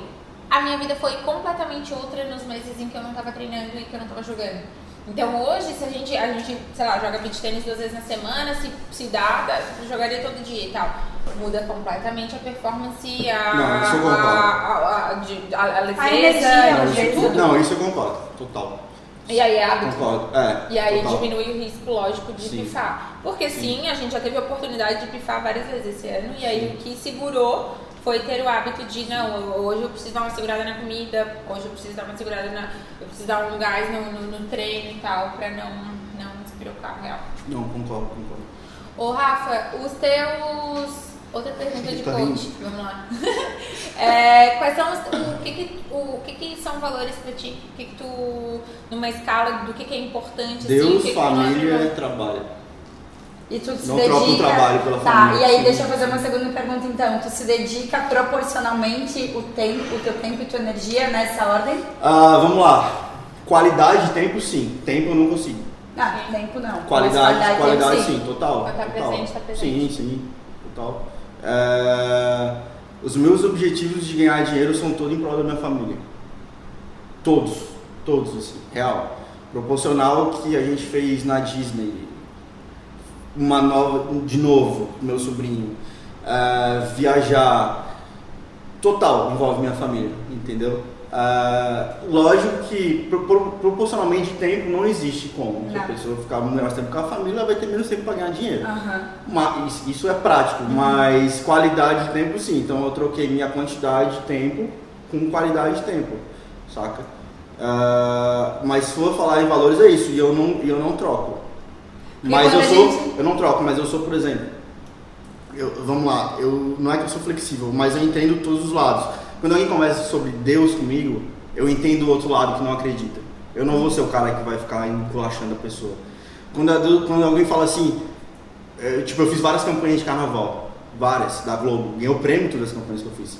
A minha vida foi completamente outra nos meses em que eu não tava treinando e que eu não tava jogando. Então hoje, se a gente, a gente, sei lá, joga beach tênis duas vezes na semana, se, se dá, jogaria todo dia e tal. Muda completamente a performance, a, Não, isso eu concordo. a, a, a, de- a, a leveza, energia, de vezes, isso, tudo. não, isso eu concordo. Total. E aí é hábito. Concordo. É. E aí total. diminui o risco, lógico, de Sim. pifar. Porque sim. a gente já teve a oportunidade de pifar várias vezes esse ano. E aí o que segurou foi ter o hábito de, não, hoje eu preciso dar uma segurada na comida, hoje eu preciso dar uma segurada na. Eu preciso dar um gás no, no, no treino e tal, pra não, não despirocar real. Não, concordo, concordo. Ô Rafa, os teus. Outra pergunta de Tá coach. rindo. Vamos lá. *laughs* É, quais são os, o, que que, o que que são valores pra ti? O que que tu. Numa escala do que que é importante? assim, Deus, abre família e trabalho. E tu se Não dedica. troca o trabalho pela tá, família, e aí sim. deixa eu fazer uma segunda pergunta então. Tu se dedica proporcionalmente o tempo, o teu tempo e tua energia nessa ordem? Ah, vamos lá. Qualidade de tempo, sim. Tempo eu não consigo. Ah, tempo não. Mas Qualidade, qualidade, tempo, sim. total. Quando tá total. presente, tá presente. Sim, sim, total. É, os meus objetivos de ganhar dinheiro são todos em prol da minha família. Todos, todos, assim, real. Proporcional ao que a gente fez na Disney. Uma nova, de novo, meu sobrinho. É, viajar. Total, envolve minha família, entendeu? É, lógico que pro- pro- proporcionalmente tempo não existe como. Se a pessoa ficar mais tempo com a família, ela vai ter menos tempo para ganhar dinheiro. Aham. Mas isso é prático, mas qualidade de tempo sim. Então eu troquei minha quantidade de tempo com qualidade de tempo, saca? Ah, mas se for falar em valores é isso, e eu não, e eu não troco. Mas eu sou, gente- eu não troco, mas eu sou, por exemplo, eu, vamos lá, eu, não é que eu sou flexível, mas eu entendo todos os lados. Quando alguém conversa sobre Deus comigo, eu entendo o outro lado que não acredita. Eu não vou ser o cara que vai ficar enculachando a pessoa. Quando, a quando alguém fala assim, é, tipo, eu fiz várias campanhas de carnaval, várias, da Globo, ganhei o prêmio todas as campanhas que eu fiz.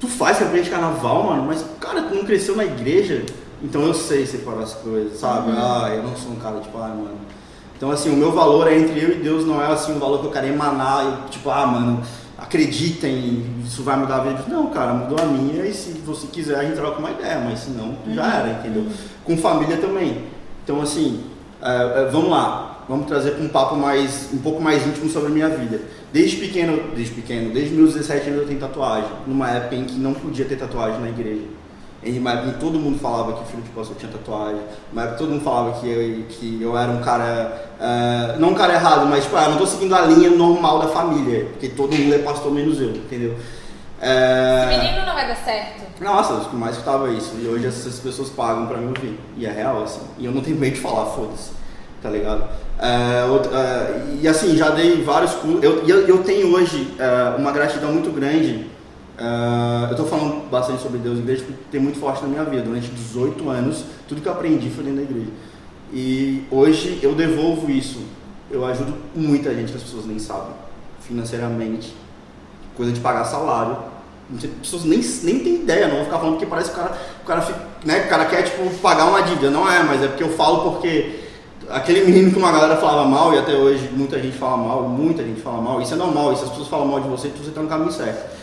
Tu faz campanha de carnaval, mano, mas, cara, tu não cresceu na igreja, então eu sei separar as coisas, sabe? Ah, eu não sou um cara, tipo, ah, mano. Então, assim, o meu valor é entre eu e Deus, não é, assim, um valor que eu quero emanar, e, tipo, ah, mano, acreditem, isso vai mudar a vida. Não, cara, mudou a minha, e se você quiser, a gente troca uma ideia, mas se não, já era, entendeu? Com família também. Então, assim, é, é, vamos lá, vamos trazer para um papo mais, um pouco mais íntimo sobre a minha vida. Desde pequeno, desde pequeno, desde meus 17 anos eu tenho tatuagem, numa época em que não podia ter tatuagem na igreja. Em uma época que todo mundo falava que filho de pastor tinha tatuagem, uma época que todo mundo falava que eu, que eu era um cara, é, não um cara errado, mas tipo, ah, eu não tô seguindo a linha normal da família, porque todo mundo é pastor menos eu, entendeu? É, Esse menino não vai dar certo. nossa, eu mais escutava isso. E hoje essas pessoas pagam pra me ouvir. E é real, assim. E eu não tenho medo de falar, foda-se. Tá ligado? É, e assim, já dei vários cursos. Eu, eu, eu tenho hoje uma gratidão muito grande. É, eu tô falando bastante sobre Deus e igreja porque tem muito forte na minha vida. Durante 18 anos, tudo que eu aprendi foi dentro da igreja. E hoje eu devolvo isso. Eu ajudo muita gente que as pessoas nem sabem. Financeiramente. Coisa de pagar salário. As pessoas nem, nem têm ideia, não vou ficar falando porque parece que o cara, o cara, né, o cara quer tipo, pagar uma dívida. Não é, mas é porque eu falo porque aquele menino que uma galera falava mal, e até hoje muita gente fala mal, muita gente fala mal, isso é normal, e se as pessoas falam mal de você, você tá no caminho certo.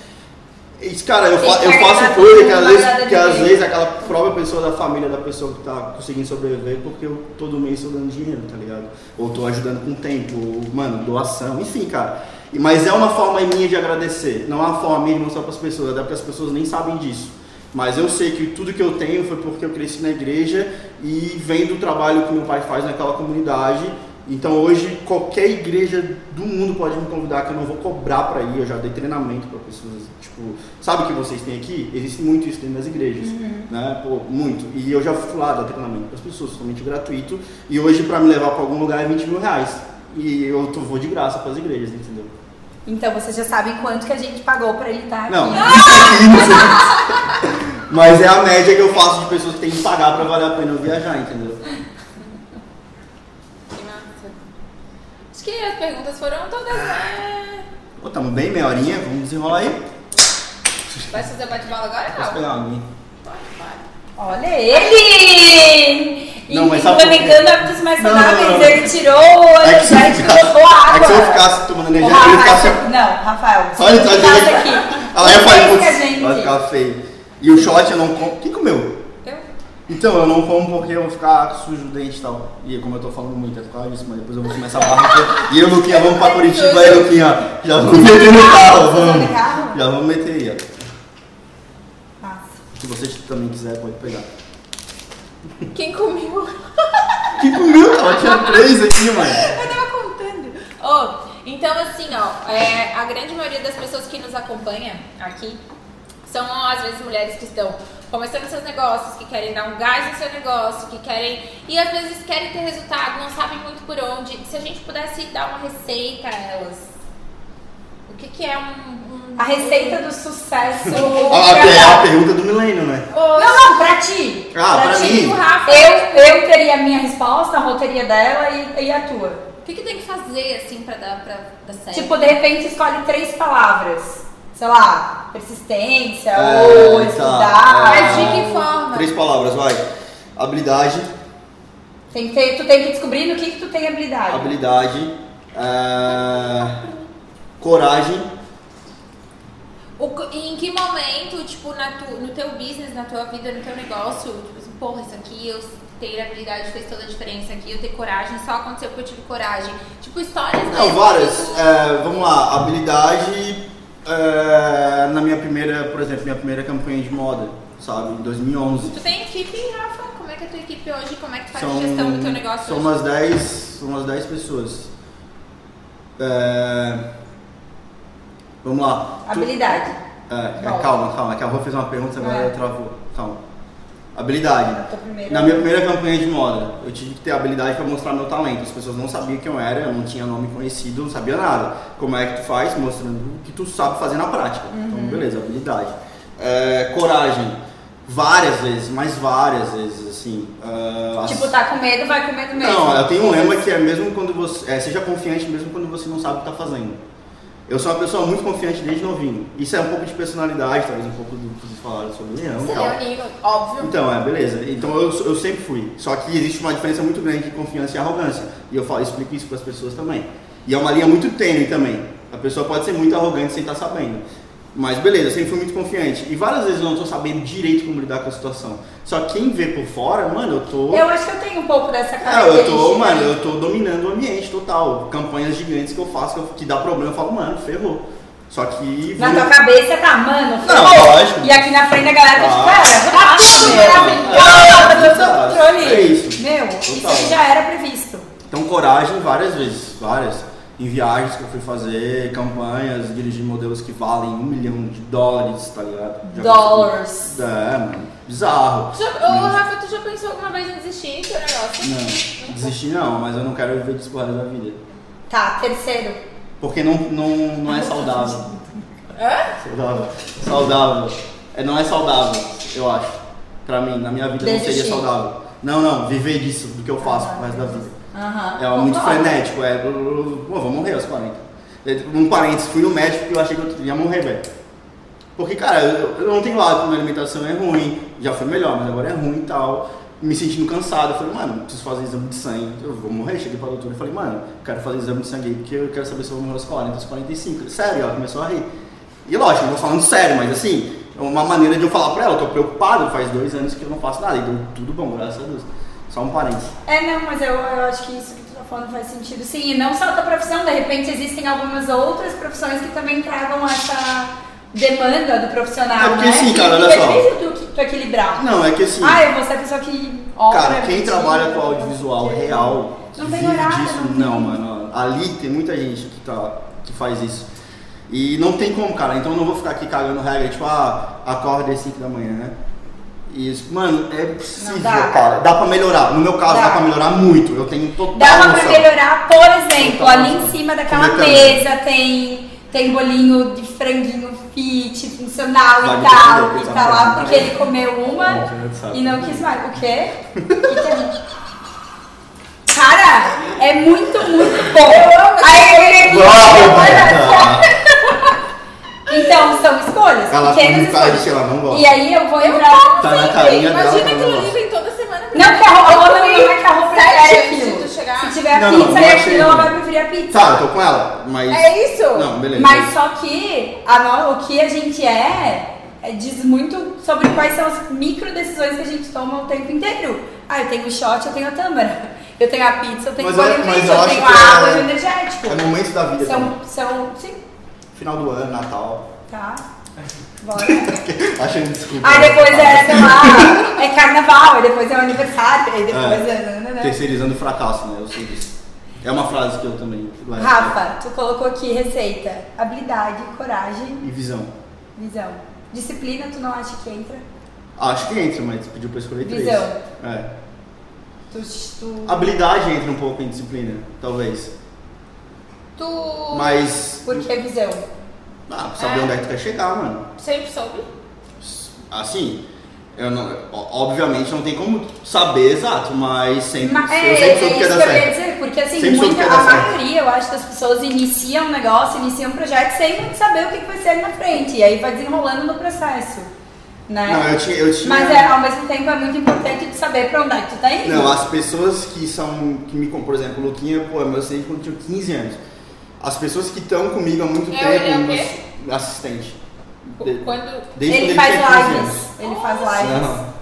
Isso, cara, eu, fa eu agradar faço coisa que às vezes, que às vezes aquela própria pessoa da família da pessoa que tá conseguindo sobreviver, porque eu todo mês estou dando dinheiro, tá ligado? Ou tô ajudando com tempo, ou, mano, doação, enfim, cara. E- Mas é uma forma minha de agradecer, não é uma forma minha de mostrar para as pessoas, até porque as pessoas nem sabem disso. Mas eu sei que tudo que eu tenho foi porque eu cresci na igreja e vem do trabalho que meu pai faz naquela comunidade. Então hoje qualquer igreja do mundo pode me convidar que eu não vou cobrar para ir, eu já dei treinamento para pessoas, tipo, sabe o que vocês têm aqui? Existe muito isso dentro das igrejas, né? Pô, muito. E eu já fui lá dar treinamento para as pessoas, totalmente gratuito. E hoje para me levar para algum lugar é 20 mil reais. E eu tô- vou de graça para as igrejas, entendeu? Então vocês já sabem quanto que a gente pagou pra ele estar aqui. Não, isso aqui, não. Mas é a média que eu faço de pessoas que têm que pagar pra valer a pena eu viajar, entendeu? Que massa. Acho que as perguntas foram todas, né? Pô, tamo bem, meia horinha, vamos desenrolar aí. Vai fazer bate-bola agora? Posso Não. pegar uma aguinha? Pode, pode. Olha ele! Não, mas sabe por quê? Implementando hábitos mais Não, saudáveis. não, não. Ele tirou o É que se eu energético e ficasse, colocou água. é que se eu ficasse tomando Ô, energia, eu ia ficar Rafael, assim. Não, Rafael. Olha, tá dizendo aqui. Ela ia você falar, fez putz, gente. vai ficar feio. E o shot eu não como. Quem comeu? Então, eu não como porque eu vou ficar sujo o dente e tal. E como eu tô falando muito, é por causa disso, mas depois eu vou começar a barra. E eu, Luquinha, vamos pra Curitiba aí, Luquinha. Já vamos meter no carro, vamos. Já vamos meter aí, ó. Nossa. Se você também quiser, pode pegar. Quem comeu? Quem comeu? Ela tinha *laughs* três aqui, mano. Eu tava contando. Oh, então, assim, ó, é, a grande maioria das pessoas que nos acompanha aqui são, às vezes, mulheres que estão começando seus negócios, que querem dar um gás no seu negócio, que querem. E às vezes querem ter resultado, não sabem muito por onde. Se a gente pudesse dar uma receita a elas, o que, que é um. um- A receita do sucesso. *laughs* É a pergunta do milênio, né? Não, não, pra ti. Ah, pra ti, mim? o Rafa, Eu, eu teria a minha resposta, a roteria dela e, e a tua. o que, que tem que fazer, assim, pra dar, pra dar certo? Tipo, de repente escolhe três palavras. Sei lá, persistência É, ou tá, estudar. é. Mas de que forma? Três palavras, vai. Habilidade, Tem que ter- tu tem que descobrir no que, que tu tem habilidade. habilidade, é, coragem. O em que momento, tipo, na tu, no teu business, na tua vida, no teu negócio, tipo assim, porra, isso aqui eu ter habilidade fez toda a diferença aqui, eu ter coragem, só aconteceu porque eu tive coragem. Tipo, histórias Não, mesmo várias. tu- É, vamos lá, habilidade é, na minha primeira, por exemplo, minha primeira campanha de moda, sabe, em 2011. Tu tem equipe, Rafa? Como é que é a tua equipe hoje? Como é que tu faz São, a gestão do teu negócio são hoje? umas 10, são umas 10 pessoas. É, vamos lá. Tu- Habilidade. É, é, Volta. calma, calma, que a Rô fez uma pergunta, agora É. travou. Calma. Habilidade. Na minha primeira campanha de moda, eu tive que ter habilidade para mostrar meu talento. As pessoas não sabiam quem eu era, eu não tinha nome conhecido, não sabia nada. Como é que tu faz? Mostrando o que tu sabe fazer na prática. Uhum. Então, beleza, habilidade. É, coragem. Várias vezes, mas várias vezes, assim. as- Tipo, tá com medo, vai com medo mesmo. não, eu tenho um lema que é mesmo quando você. É, seja confiante mesmo quando você não sabe o que está fazendo. Eu sou uma pessoa muito confiante desde novinho. Isso é um pouco de personalidade, talvez um pouco falaram sobre o leão Você é leonino, óbvio. Então, é, beleza. Então eu, eu sempre fui. Só que existe uma diferença muito grande de confiança e arrogância. E eu falo, explico isso para as pessoas também. E é uma linha muito tênue também. A pessoa pode ser muito arrogante sem estar sabendo. Mas beleza, eu sempre fui muito confiante. E várias vezes eu não estou sabendo direito como lidar com a situação. Só que quem vê por fora, mano, eu tô. Eu acho que eu tenho um pouco dessa É, característica. eu tô, mano, eu tô dominando o ambiente total. Campanhas gigantes que eu faço que dá problema, eu falo, mano, ferrou. Só que. Na tua cabeça tá, mano, Não, ferrou. lógico. E aqui na frente da galera tá tipo, Ah. cara, tá tudo É, é, no controle. é isso. Meu, Total. isso aqui já era previsto. Então, coragem várias vezes, várias. Em viagens que eu fui fazer, campanhas, dirigir modelos que valem um milhão de dólares, tá ligado? Já Dólares. consegui- É, mano, bizarro. Já, ô, Rafa, tu já pensou alguma vez em desistir do negócio? Não, desistir não, mas eu não quero viver disso da vida. Tá, terceiro. Porque não, não, não é saudável. Hã? Saudável. Saudável. É, não é saudável, eu acho. Pra mim, na minha vida não Desistir. seria saudável. Não, não, viver disso, do que eu faço pro resto da vida. Aham. É muito Concordo. frenético, é. Pô, vou morrer aos 40. Um parênteses, fui no médico porque eu achei que eu ia morrer, velho. Porque, cara, eu, eu não tenho hábito, minha alimentação é ruim. Já foi melhor, mas agora é ruim e tal. Me sentindo cansado. Eu falei, mano, preciso fazer exame de sangue. Eu vou morrer. Cheguei pra doutora e falei, mano, quero fazer exame de sangue porque eu quero saber se eu vou morrer aos 40, aos 45. Ele, Sério, ela começou a rir. E lógico, eu tô falando sério, mas assim, é uma maneira de eu falar pra ela, eu tô preocupado, faz dois anos que eu não faço nada. E deu tudo bom, graças a Deus. Só um parênteses. É, não, mas eu, eu acho que isso que tu tá falando faz sentido. Sim, e não só a tua profissão, de repente existem algumas outras profissões que também tragam essa demanda do profissional, É porque né? assim, cara, olha só. difícil tu, tu equilibrar. Não, é que assim, Ah, eu vou ser a pessoa que cara, quem vídeo, trabalha com audiovisual que- real, Não tem horário, disso, não mano. Ali tem muita gente que, tá, que faz isso. E não tem como, cara. Então eu não vou ficar aqui cagando regra, tipo, ah, acorda às 5 da manhã, né? Isso, mano, é possível, dá. cara. Dá pra melhorar. No meu caso, dá, Dá. pra melhorar muito. Eu tenho total Dava pra noção. melhorar, por exemplo, Total ali noção. em cima daquela Comer mesa tem, tem bolinho de franguinho fit, funcional Vale e tal, entender, e tá tá lá porque ele comeu uma Não, e não quis mais. O quê? O que, que é? Cara, é muito, muito bom. Aí ele Roberta! Então, são escolhas, Ela pequenas escolhas. que ela não gosta. E aí eu vou entrar. Tá na carinha dela Imagina que ela aquilo não ali gosta. vem toda semana. Não que a Rô não, não é que a Rô prefere Sete aquilo. Tiver Não, não, pizza e aquilo, ela vai preferir a pizza. Tá, eu tô com ela, mas. É isso? Não, beleza. Mas só que a no- o que a gente é, é, diz muito sobre quais são as micro decisões que a gente toma o tempo inteiro. Ah, eu tenho o shot, eu tenho a tâmara. *laughs* Eu tenho a pizza, eu tenho o Mas é- fit, eu eu tenho a água é- o energético. É momentos da vida também. São, são, sim, Final do ano, Natal. tá. Bora. *laughs* Achando desculpa. Aí depois é, sei lá, é carnaval, aí depois é o aniversário, aí depois é... É. nananã. Terceirizando o fracasso, né? Eu sei disso. É uma frase que eu também. Rafa, tu colocou aqui receita. Habilidade, coragem, E visão. visão. Disciplina, tu não acha que entra? Acho que entra, mas pediu pra escolher três. Visão. É. Tu, tu... Habilidade entra um pouco em disciplina, talvez. Tu Mas. Por que visão? Ah, saber É. onde é que tu quer chegar, mano. sempre soube? Assim, eu não. Obviamente não tem como saber exato, mas sempre. Ma- eu é, sempre é soube que ia isso dar que eu ia certo. dizer, porque assim, Sempre muita, a maioria, eu acho, das pessoas iniciam um negócio, iniciam um projeto sem saber o que que vai ser ali na frente. E aí vai desenrolando no processo. Né? Não, eu tinha. Eu tinha Mas é, ao mesmo tempo é muito importante de saber pra onde é que tu tá indo. Não, as pessoas que são. que me por exemplo, o Luquinha, pô, é meu assistente quando tinha 15 anos. As pessoas que estão comigo há muito É, tempo. ele é o meus- quê? assistente. De- Quando. Desde ele quando faz 15 anos. lives. Ele faz lives. Não.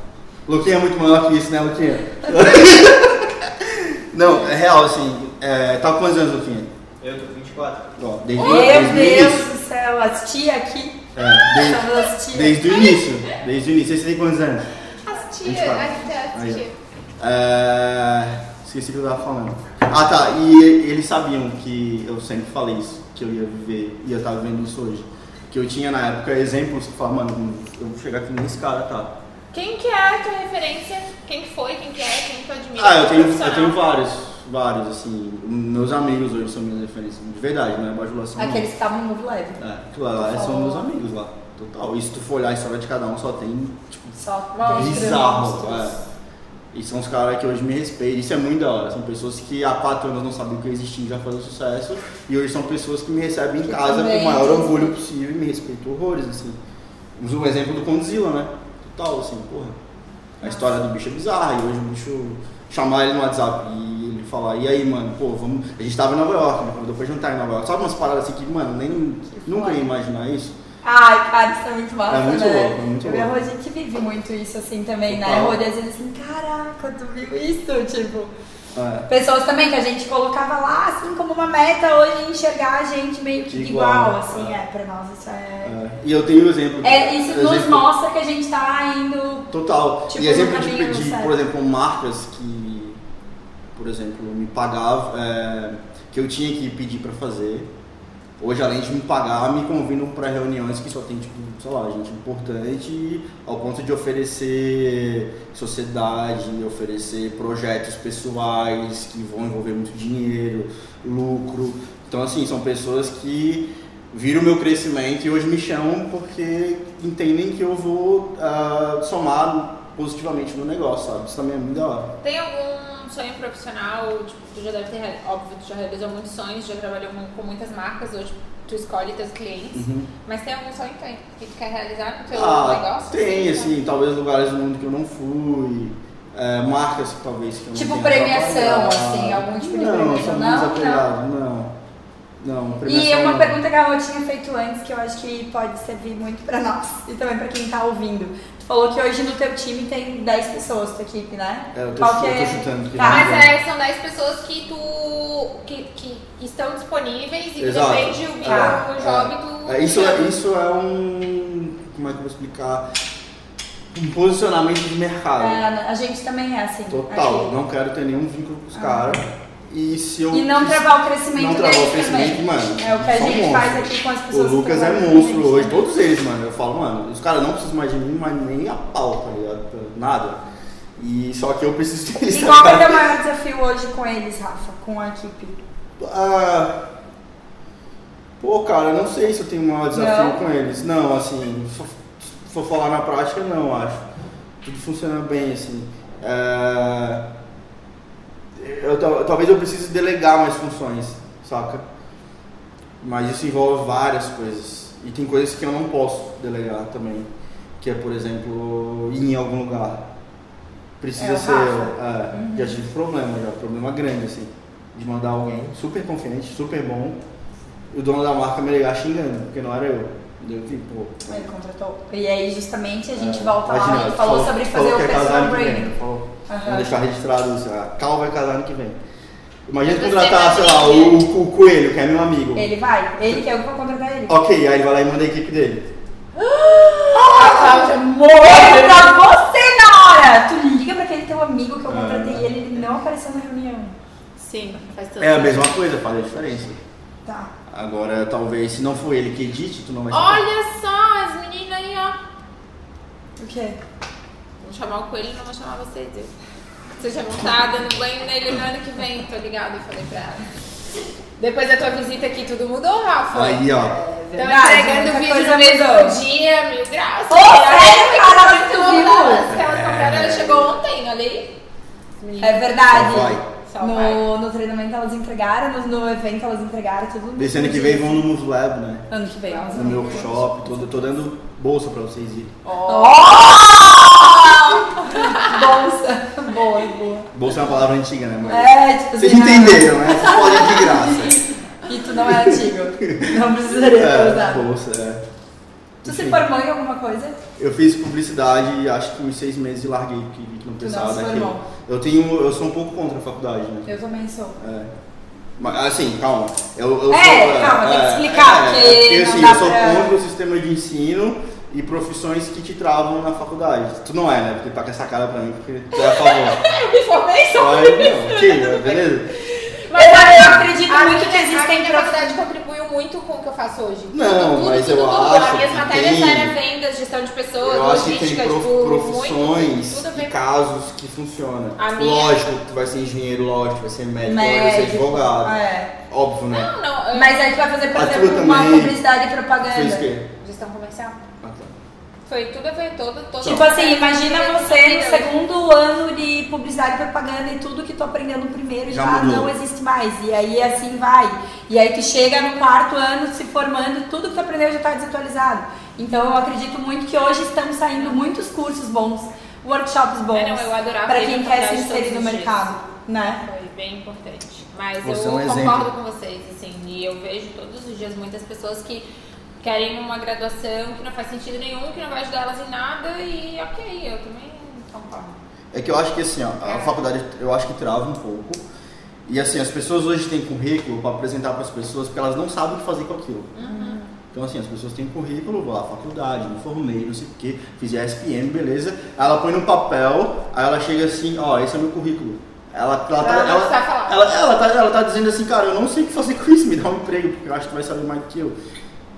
Luquinha é muito maior que isso, né, Luquinha? *laughs* Não, é real, assim. É, tá com quantos anos, Luquinha? Eu tô com 24. Ó, desde, Meu desde Deus do céu, as tia aqui. É, desde, tia. desde o início. Desde o início. Você tem quantos anos? As quatro. as ó. tia. É, esqueci o que eu tava falando. Ah tá, e eles sabiam que eu sempre falei isso, que eu ia viver, ia estar vivendo isso hoje. Que eu tinha na época exemplos que falavam, mano, eu vou chegar aqui nesse cara, tá? Quem que é a tua referência? Quem que foi? Quem que é? Quem tu admira? Ah, eu tenho, eu tenho vários, vários, assim. Meus amigos hoje são minhas referências, de verdade, não é bajulação. Aqueles que estavam no Move Leve. É, Tu são meus amigos lá, total. E se tu for olhar a história de cada um, só tem, tipo, Só bizarro. É. E são os caras que hoje me respeitam. Isso é muito da hora. São pessoas que há quatro anos não sabiam que eu existia e já faziam sucesso. E hoje são pessoas que me recebem em casa com o maior orgulho possível e me respeitam horrores, assim. Uso um exemplo do Condzilla, né? Total, assim, porra. A história do bicho é bizarra. E hoje o bicho chamar ele no WhatsApp e ele falar, e aí, mano, pô, vamos. A gente tava em Nova York, né? Pra jantar em Nova York. Sabe umas paradas assim que, mano, nem nunca ia imaginar isso? Ai, cara, isso é muito massa, É muito né? louco, é muito eu louco. A gente vive muito isso assim também, né? A Rô, às vezes assim, caraca, tu viu isso? Tipo, É. pessoas também que a gente colocava lá, assim, como uma meta hoje, enxergar a gente meio que igual, Igual, assim, é. é, pra nós isso é... É. E eu tenho um exemplo. É, isso nos exemplo- mostra que a gente tá indo... Total. Tipo, e exemplo no de, de, certo. por exemplo, marcas que, por exemplo, me pagavam, é, que eu tinha que pedir pra fazer. Hoje, além de me pagar, me convidam para reuniões que só tem, tipo, sei lá, gente importante, ao ponto de oferecer sociedade, oferecer projetos pessoais que vão envolver muito dinheiro, lucro. Então, assim, são pessoas que viram o meu crescimento e hoje me chamam porque entendem que eu vou ah, somar positivamente no negócio, sabe? Isso também é muito da hora. Tem algum sonho profissional? Tipo, tu já deve ter, óbvio, tu já realizou muitos sonhos, já trabalhou com muitas marcas, hoje tu escolhe teus clientes. Uhum. Mas tem algum sonho que tu- que tu quer realizar no teu Ah, negócio? tem, assim, talvez lugares do mundo que eu não fui, é, marcas que talvez que eu não Tipo premiação, assim, algum tipo de não, premiação. sou Não, desapegado, não. Não, E premiação uma não. pergunta que a Rô tinha feito antes, que eu acho que pode servir muito pra nós e também pra quem tá ouvindo. Tu falou que hoje no teu time tem 10 pessoas, tua equipe, né? É, eu tô, Qual que eu tô é? chutando. que Tá. Mas vem. é, são 10 pessoas que tu. que, que estão disponíveis e que Exato. depende o É, o job, tu. É, isso, é, isso é um. Como é que eu vou explicar? Um posicionamento de mercado. É, a gente também é assim. Total. aqui. Não quero ter nenhum vínculo com os Ah. caras. E se eu. E não travar o crescimento Não travar o crescimento, também. mano. É o que a gente monstros. faz aqui com as O pessoas. que Lucas é monstro hoje, né? todos eles, mano. Eu falo, mano, os caras não precisam mais de mim, mas nem a pau, tá ligado? Nada. E só que eu preciso deles. E tá qual é o teu maior desafio hoje com eles, Rafa? Com a equipe? Ah, pô, cara, eu não sei se eu tenho um maior desafio Não? com eles. Não, assim, se for- falar na prática, não, acho. Tudo funciona bem, assim. É, eu, tal- talvez eu precise delegar mais funções, saca? Mas isso envolve várias coisas. E tem coisas que eu não posso delegar também. Que é, por exemplo, ir em algum lugar. Precisa É, ser. É, Já tive problema, já. Problema grande, assim. De mandar alguém super confiante, super bom. E o dono da marca me ligar xingando, porque não era eu. Daí Eu fico, pô. Ele contratou. E aí, justamente, a gente é, volta lá e falou, sobre fazer falou o personal branding. Aham. Vamos deixar registrado isso. A Cal vai casar ano que vem. Imagina Você contratar, sei lá, o, o Coelho, que é meu amigo. Ele vai, ele que é eu que vou contratar ele. Ok, aí ele vai lá e manda a equipe dele. A Cláudia morreu pra você na hora! Tu liga pra aquele teu amigo que eu contratei Ah. e ele, ele não apareceu na reunião. Sim, faz tudo. É a mesma coisa, faz a diferença. Tá. Agora, talvez, se não for ele que edite, tu não vai Olha só, as meninas aí, ó. O quê? Chamar o coelho e não vou chamar vocês. já vão estar dando banho nele no ano que vem, tô ligado, eu falei pra ela. Depois da tua visita aqui, tudo mudou, Rafa? Aí, ó. Estão Verdade, entregando vídeo no mesmo mudou. dia, mil graus. Ô, sério, cara, tu viu? Aquelas compraram, chegou ontem, olha aí. É verdade. No, no treinamento elas entregaram, no, no evento elas entregaram tudo. Desse ano que vem vão no Lab, né? Ano que vem. elas No meu workshop, todo, tô dando bolsa pra vocês irem. Bolsa. Boa, boa. Bolsa é uma palavra antiga, né? Mas... É, tipo Vocês assim, entenderam, né? Vocês podem de graça. *laughs* E tu não é antigo. Não precisaria É, usado. bolsa, é. Tu se Enfim. formou em alguma coisa? Eu fiz publicidade acho que uns seis meses e larguei, porque que não precisava se daquilo. Eu tenho. Eu sou um pouco contra a faculdade, né? Eu também sou. É. Mas assim, calma. Eu, eu É, sou, calma, tem que explicar, é, porque é, porque assim, eu sou pra- contra o sistema de ensino e profissões que te travam na faculdade. Tu não é, né? Porque tá com essa cara pra mim, porque tu é a favor. *laughs* Eu me formei só. Mas, não, tira, beleza? Mas eu acredito a muito que existem A minha faculdade contribuiu muito com o que eu faço hoje. Não, tudo, mas tudo, eu tudo. acho As minhas que matérias tem- eram vendas, gestão de pessoas, Eu acho que logística, tem prof- tipo, profissões muito, e casos que funcionam. A minha- Lógico, tu vai ser engenheiro, lógico, tu vai ser médico, vai ser médico. advogado. É. Óbvio, né? Não, não. eu- Mas aí tu vai fazer, por A exemplo, uma também publicidade e propaganda. Fez o quê? Gestão comercial. Ah. Foi tudo ver, todo, todo Tipo assim, imagina você no segundo ano de publicidade e propaganda e tudo que tu aprendeu no primeiro Já já, não existe mais. E aí assim vai. E aí tu chega no quarto ano se formando, tudo que tu aprendeu já está desatualizado. Então eu acredito muito que hoje estão saindo muitos cursos bons, workshops bons, É, adorava para quem quer se inserir no mercado, né? Foi bem importante. Mas Você eu é um concordo exemplo. com vocês, assim, e eu vejo todos os dias muitas pessoas que querem uma graduação que não faz sentido nenhum, que não vai ajudar elas em nada, e ok, eu também concordo. É que eu acho que assim, ó, a É. faculdade eu acho que trava um pouco. E assim, as pessoas hoje têm currículo para apresentar para as pessoas porque elas não sabem o que fazer com aquilo. Então assim, as pessoas têm currículo, vou lá, faculdade, me formei, não sei o que, fiz ESPN, beleza. Aí ela põe no papel, aí ela chega assim, ó, esse é meu currículo. Ela, ela, tá, Ela ela, ela, ela tá, ela tá dizendo assim, cara, eu não sei o que fazer com isso, me dá um emprego, porque eu acho que tu vai saber mais do que eu.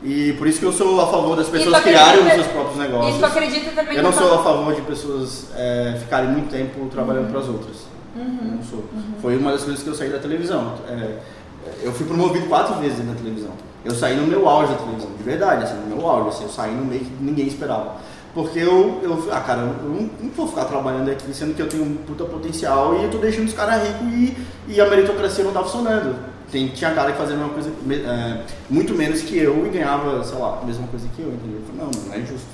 E por isso que eu sou a favor das pessoas criarem os seus próprios negócios. E tu acredita também Eu não sou a favor de pessoas é, ficarem muito tempo trabalhando para as outras. Uhum. Não sou. Foi uma das coisas que eu saí da televisão. É, eu fui promovido quatro vezes na televisão. Eu saí no meu auge da televisão, de verdade, assim, no meu auge. Assim, eu saí no meio que ninguém esperava. Porque eu, eu ah, cara, eu não, não vou ficar trabalhando aqui, sendo que eu tenho um puta potencial e eu tô deixando os caras ricos e, e a meritocracia não tá funcionando. Tem, tinha cara que fazia a mesma coisa, é, muito menos que eu e ganhava, sei lá, a mesma coisa que eu, entendeu? Eu falei, não, não é justo.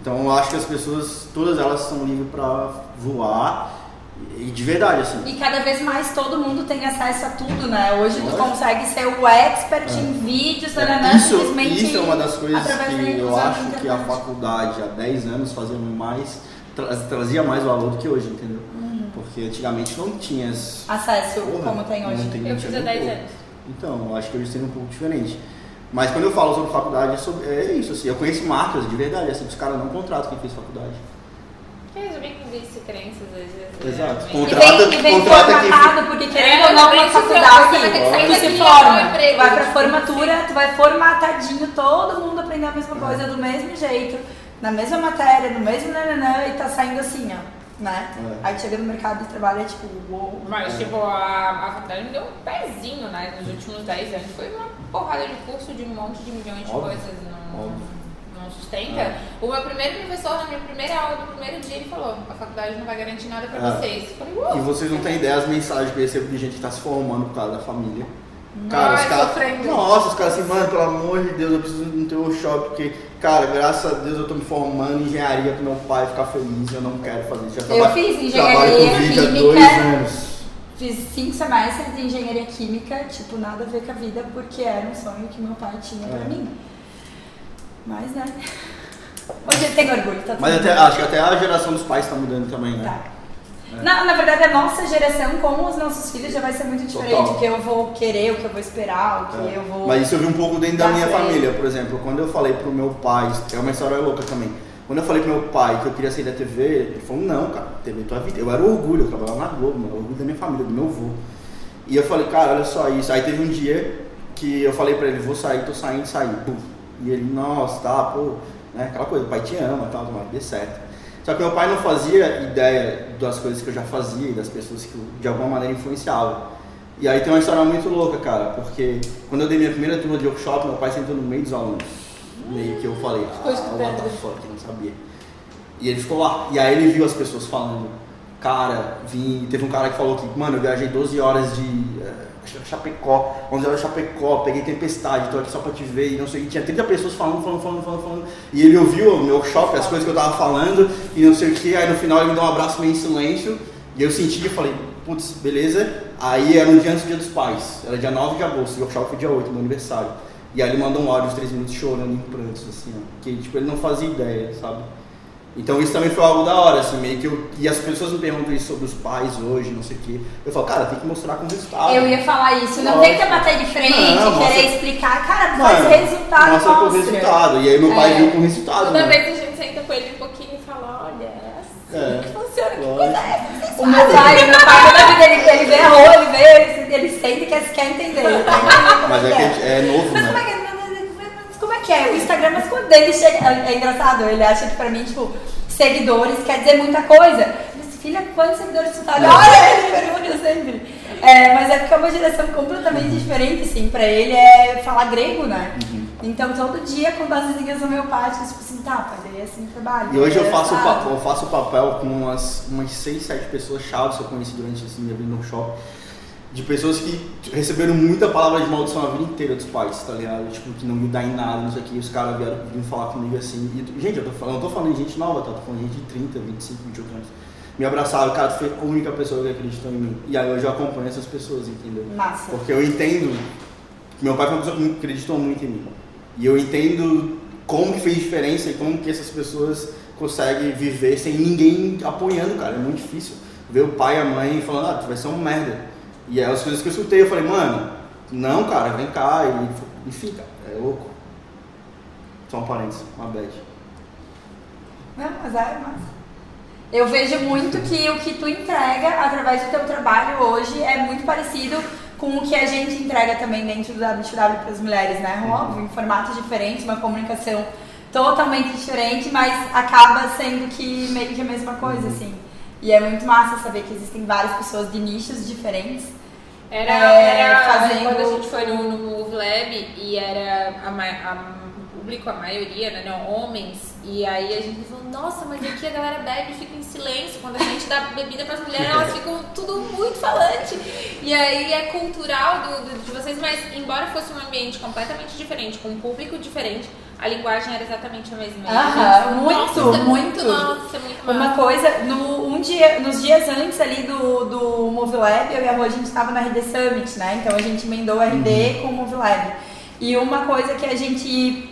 Então eu acho que as pessoas, todas elas são livres para voar E de verdade, assim. E cada vez mais todo mundo tem acesso a tudo, né? Hoje tu consegue ser o expert em vídeos, nananã, Isso, simplesmente isso é uma das coisas que eu acho que a faculdade há 10 anos fazia mais, tra- trazia mais valor do que hoje, entendeu? Porque antigamente não tinha Acesso Porra, como tem hoje. não tem- Eu não fiz tinha há nem 10 pouco. anos. Então, eu acho que hoje seria um pouco diferente. Mas quando eu falo sobre faculdade, é, sobre- é isso, assim, eu conheço marcas de verdade, assim, os caras não contratam quem fez faculdade. Que já vem com vício e crenças, às vezes. Exato. né? E Contrata- vem, e vem contrata formatado, porque querendo É, ou não, também na se for- faculdade, você vai ter que sair tu se e forma. emprego, vai pra tipo, formatura, tu vai formatadinho, todo mundo aprendendo a mesma coisa, do mesmo jeito, na mesma matéria, no mesmo nananã, e tá saindo assim, ó. Né? É. Aí chega no mercado de trabalho e é tipo, uou. Mas, tipo, a, a faculdade me deu um pezinho, né? Nos últimos 10 anos. Foi uma porrada de curso de um monte de milhões de Óbvio. coisas. Não, Óbvio. não sustenta. É. O meu primeiro professor, na minha primeira aula do primeiro dia, ele falou: a faculdade não vai garantir nada pra É. vocês. Eu falei, E vocês não têm ideia as mensagens que eu recebo de gente que tá se formando por causa da família. Ai, os caras. Nossa, os caras assim, mano, pelo amor de Deus, eu preciso de um teu workshop, porque, cara, graças a Deus eu tô me formando em engenharia pro meu pai ficar feliz, eu não quero fazer isso. Eu traba- fiz engenharia química. Fiz cinco semestres de engenharia química, tipo, nada a ver com a vida, porque era um sonho que meu pai tinha pra É. mim. Mas, né? *laughs* Hoje ele tem orgulho, tá Mas até, acho que até a geração dos pais tá mudando também, né? Tá. É. Na, na verdade, a nossa geração com os nossos filhos já vai ser muito diferente. Total. O que eu vou querer, o que eu vou esperar, o que É. eu vou. Mas isso eu vi um pouco dentro da minha ele. família, por exemplo. Quando eu falei pro meu pai, é uma história louca também. Quando eu falei pro meu pai que eu queria sair da TV, ele falou, não, cara, TV é tua vida. Eu era orgulho, eu trabalhava na Globo, mano, orgulho da minha família, do meu avô. E eu falei, cara, olha só isso. Aí teve um dia que eu falei pra ele, vou sair, tô saindo, saí. E ele, nossa, tá, pô, né? Aquela coisa, o pai te ama, tal, tomara que dê certo. Só que meu pai não fazia ideia das coisas que eu já fazia e das pessoas que eu, de alguma maneira influenciava. E aí tem uma história muito louca, cara, porque quando eu dei minha primeira turma de workshop, meu pai sentou no meio dos alunos. Meio que eu falei, ah, what the fuck, eu não sabia. E ele ficou lá. E aí ele viu as pessoas falando, cara, vim. Teve um cara que falou que, mano, eu viajei 12 horas de. era Chapecó, 11 horas de Chapecó, peguei tempestade, tô aqui só pra te ver, e não sei, e tinha 30 pessoas falando, falando, falando, falando, falando. E ele ouviu o meu workshop, as coisas que eu tava falando, e não sei o que, aí no final ele me deu um abraço meio em silêncio, e eu senti e falei, putz, beleza. Aí era um dia antes do dia dos pais, era dia 9 de agosto, o workshop foi dia 8, meu aniversário. E aí ele mandou um áudio de 3 minutos chorando em prantos, assim, ó, que tipo, ele não fazia ideia, sabe? Então isso também foi algo da hora, assim, meio que eu. E as pessoas me perguntam isso sobre os pais hoje, não sei o quê. Eu falo, cara, tem que mostrar com resultado. Eu ia falar isso, não tem que bater de frente, Não, querer mostra- explicar. Cara, Mano, faz resultado, Mostra com mostra. resultado. E aí meu pai É. viu com resultado. Toda né? vez a gente senta com ele um pouquinho e fala, olha, é assim É. que funciona, que coisa é essa? O meu pai, o meu pai, toda vida ele, ele vê arroz, ele vê, ele, ele sente e quer, quer entender. Ele quer entender como Mas é que é novo, Mas como é né? Que é? Como é que é? O Instagram, mas quando ele chega. É, é engraçado, ele acha que pra mim, tipo, seguidores quer dizer muita coisa. Mas, filha, quantos seguidores tu tá? Olha, ele pergunta sempre. É, mas é porque é uma geração completamente diferente, assim. Pra ele é falar grego, né? Uhum. Então todo dia, quando as vizinhas homeopáticas, tipo assim, tá, daí é assim trabalho. E hoje eu É, faço, o sabe? papel, eu faço o papel com umas, umas 6, 7 pessoas chaves que eu conheci durante esse no shopping. De pessoas que receberam muita palavra de maldição a vida inteira dos pais, tá ligado? Tipo, que não me dá em nada, não sei o que. Os caras vieram vieram falar comigo assim. E, gente, eu tô falando, não tô falando de gente nova, tá? Tô falando de gente de 30, 25, 28 anos. Me abraçaram, cara, tu foi a única pessoa que acreditou em mim. E aí hoje eu acompanho essas pessoas, entendeu? Massa. Porque eu entendo que meu pai foi uma pessoa que acreditou muito em mim. E eu entendo como que fez diferença e como que essas pessoas conseguem viver sem ninguém apoiando, cara. É muito difícil. Ver o pai e a mãe falando, ah, tu vai ser um merda. E aí as coisas que eu escutei, eu falei, mano, não, cara, vem cá. E, enfim, cara, é louco. Só um parênteses, uma bad. Não, mas é massa. Eu vejo muito que o que tu entrega através do teu trabalho hoje é muito parecido com o que a gente entrega também dentro do WTW para as mulheres, né? Óbvio, em formatos diferentes, uma comunicação totalmente diferente, mas acaba sendo que meio que a mesma coisa, assim. E é muito massa saber que existem várias pessoas de nichos diferentes. Era, É, era fazendo- quando a gente foi no, no Move Lab e era a, a- o público, a maioria, né, não, homens, e aí a gente falou, nossa, mas aqui a galera bebe e fica em silêncio. Quando a gente dá bebida para as mulheres, elas ficam tudo muito falante. E aí é cultural do, do- de vocês, mas embora fosse um ambiente completamente diferente, com um público diferente, a linguagem era exatamente a mesma. A Aham, gente, muito, nossa, é muito. Nossa, é muito Uma coisa, no, um dia, nos dias antes ali do, do MoveLab, eu e a Rô, a gente estava na RD Summit, né? Então a gente emendou o RD com o MoveLab. E uma coisa que a gente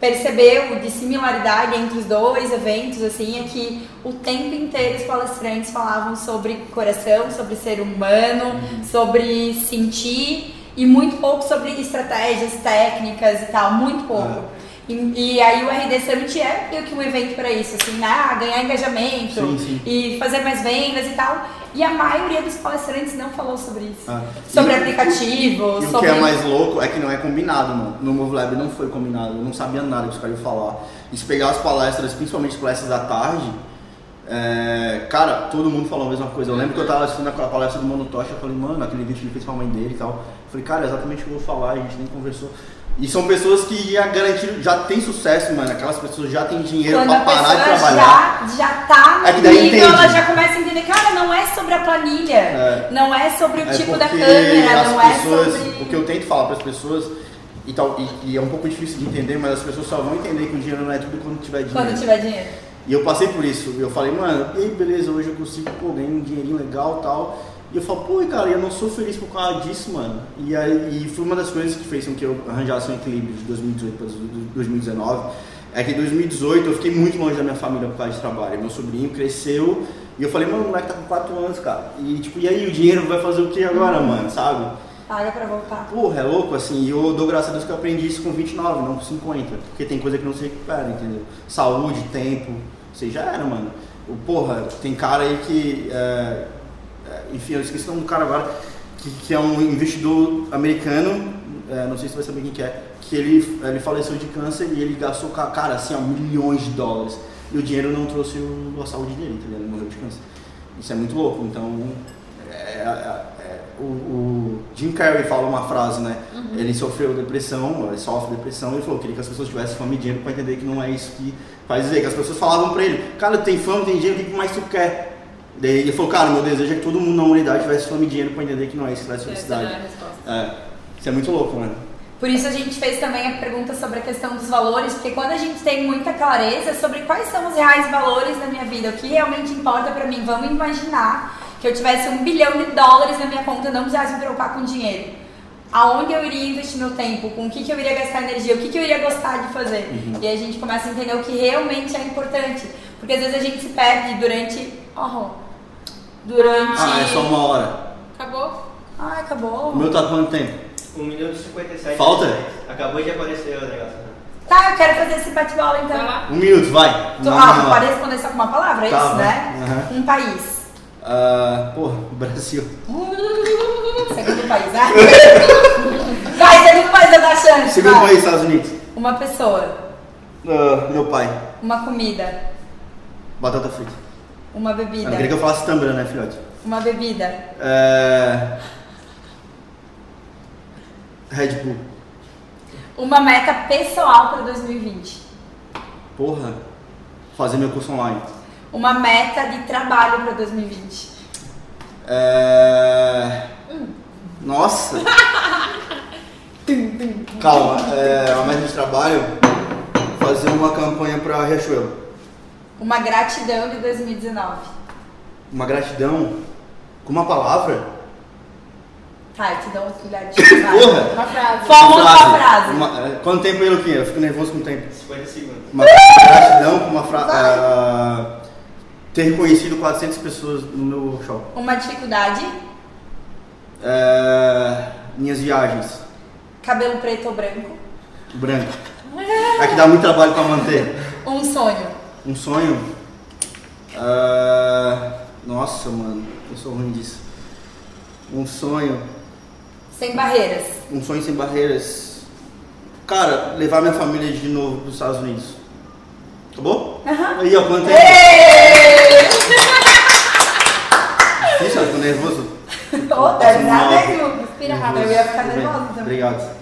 percebeu de similaridade entre os dois eventos, assim, é que o tempo inteiro os palestrantes falavam sobre coração, sobre ser humano, sobre sentir e muito pouco sobre estratégias, técnicas e tal, muito pouco. E, e aí o RD Summit é meio que um evento para isso, assim, né? Ah, ganhar engajamento Sim, sim. e fazer mais vendas e tal. E a maioria dos palestrantes não falou sobre isso. Ah. Sobre E- aplicativo, E o que sobre. é mais louco é que não é combinado, mano. No Move Lab não foi combinado, eu não sabia nada que os caras iam falar. E se pegar as palestras, principalmente as palestras da tarde, é, cara, todo mundo falou a mesma coisa. Eu lembro que eu tava assistindo aquela palestra do Mano Tocha, eu falei, mano, aquele vídeo que ele fez com a mãe dele e tal. Eu falei, cara, é exatamente o que eu vou falar, a gente nem conversou. E são pessoas que já garantiram, já tem sucesso, mano. Aquelas pessoas já têm dinheiro Quando pra parar de trabalhar. já, já tá no É que daí nível, entende. ela já começa a entender, cara, não é sobre a planilha, É. não é sobre o É tipo da câmera, não é pessoas, sobre. O que eu tento falar para as pessoas, e, tal, e, e é um pouco difícil de entender, mas as pessoas só vão entender que o dinheiro não é tudo quando tiver dinheiro. Quando tiver dinheiro. E eu passei por isso. Eu falei, mano, e aí, beleza, hoje eu consigo pô, ganhar um dinheirinho legal e tal. E eu falo, pô, cara, eu não sou feliz por causa disso, mano. E, aí, e foi uma das coisas que fez com que eu arranjasse um equilíbrio de 2018 para 2019. É que em 2018 eu fiquei muito longe da minha família por causa de trabalho. Meu sobrinho cresceu e eu falei, mano, o moleque tá com 4 anos, cara. E tipo, e aí, o dinheiro vai fazer o que agora, mano, sabe? Paga pra voltar. Porra, é louco assim, e eu dou graças a Deus que eu aprendi isso com 29, não com 50. Porque tem coisa que não se recupera, entendeu? Saúde, tempo, você já era, mano. Porra, tem cara aí que. é, enfim, eu esqueci o nome do cara agora, que, que é um investidor americano, é, não sei se você vai saber quem que é, que ele, ele faleceu de câncer e ele gastou, ca- cara, assim, ó, milhões de dólares. E o dinheiro não trouxe o, a saúde dele, tá ligado? Ele morreu de câncer. Isso é muito louco, então. é, é, é, o, o Jim Carrey fala uma frase, né? Ele sofreu depressão, ele sofre depressão, e ele falou que queria que as pessoas tivessem fama e dinheiro para entender que não é isso que faz dizer, que as pessoas falavam pra ele, cara, tem fama, tem dinheiro, o que mais tu quer? Daí ele falou, cara, meu desejo é que todo mundo na humanidade tivesse fama e dinheiro para entender que não é isso que traz é felicidade. resposta. É, isso é muito louco, mano. Por isso a gente fez também a pergunta sobre a questão dos valores, porque quando a gente tem muita clareza sobre quais são os reais valores da minha vida, o que realmente importa pra mim, vamos imaginar que eu tivesse um bilhão de dólares na minha conta e não precisasse me preocupar com dinheiro. Aonde eu iria investir meu tempo, com o que, que eu iria gastar energia, o que, que eu iria gostar de fazer. Uhum. E aí a gente começa a entender o que realmente é importante. Porque às vezes a gente se perde durante. Oh, durante. Ah, é só uma hora. Acabou? Ai, acabou. O meu tá quanto tempo? 1 minuto e 57. Falta? Acabou de aparecer o negócio. né? Tá, eu quero fazer esse bate-bola então. Vai lá. Um minuto, vai. Tu, ah, tu pode responder só com uma palavra, é Tá, isso, vai. né? Um país. Ah, porra, Brasil. Segundo país, né? *laughs* Vai, segundo país eu dar chance. Segundo vai. país, Estados Unidos. Uma pessoa, Ah, meu pai. uma comida, Batata frita. Uma Eu não queria que bebida. eu falasse tambra, né, filhote? Uma bebida. É... Red Bull. Uma meta pessoal para 2020. Porra. Fazer meu curso online. Uma meta de trabalho para 2020. É... Nossa. *laughs* Calma. É... Uma meta de trabalho. Fazer uma campanha pra Riachuelo. Uma gratidão de 2019. Uma gratidão. Com uma palavra. Tá, eu te dou um filhotinho. vai. Porra. Uma frase. Forma uma frase. Uma- é, Quanto tempo aí, Luquinha? Eu fico nervoso com o tempo. 50 segundos. Uma gratidão com uma frase. ter conhecido 400 pessoas no meu show. Uma dificuldade. É, minhas viagens. Cabelo preto ou branco. Branco. É que dá muito trabalho pra manter. Um sonho. Um sonho. É, nossa, mano. Eu sou ruim disso. Um sonho. Sem barreiras. Um sonho sem barreiras. Cara, levar minha família de novo pros Estados Unidos. Acabou? Aham. Aí, ó, quanto? Êêêê! Difícil, eu tô nervoso. Ô, deve dar, né, Ju? Respira rápido. Eu ia ficar nervosa também. Obrigado.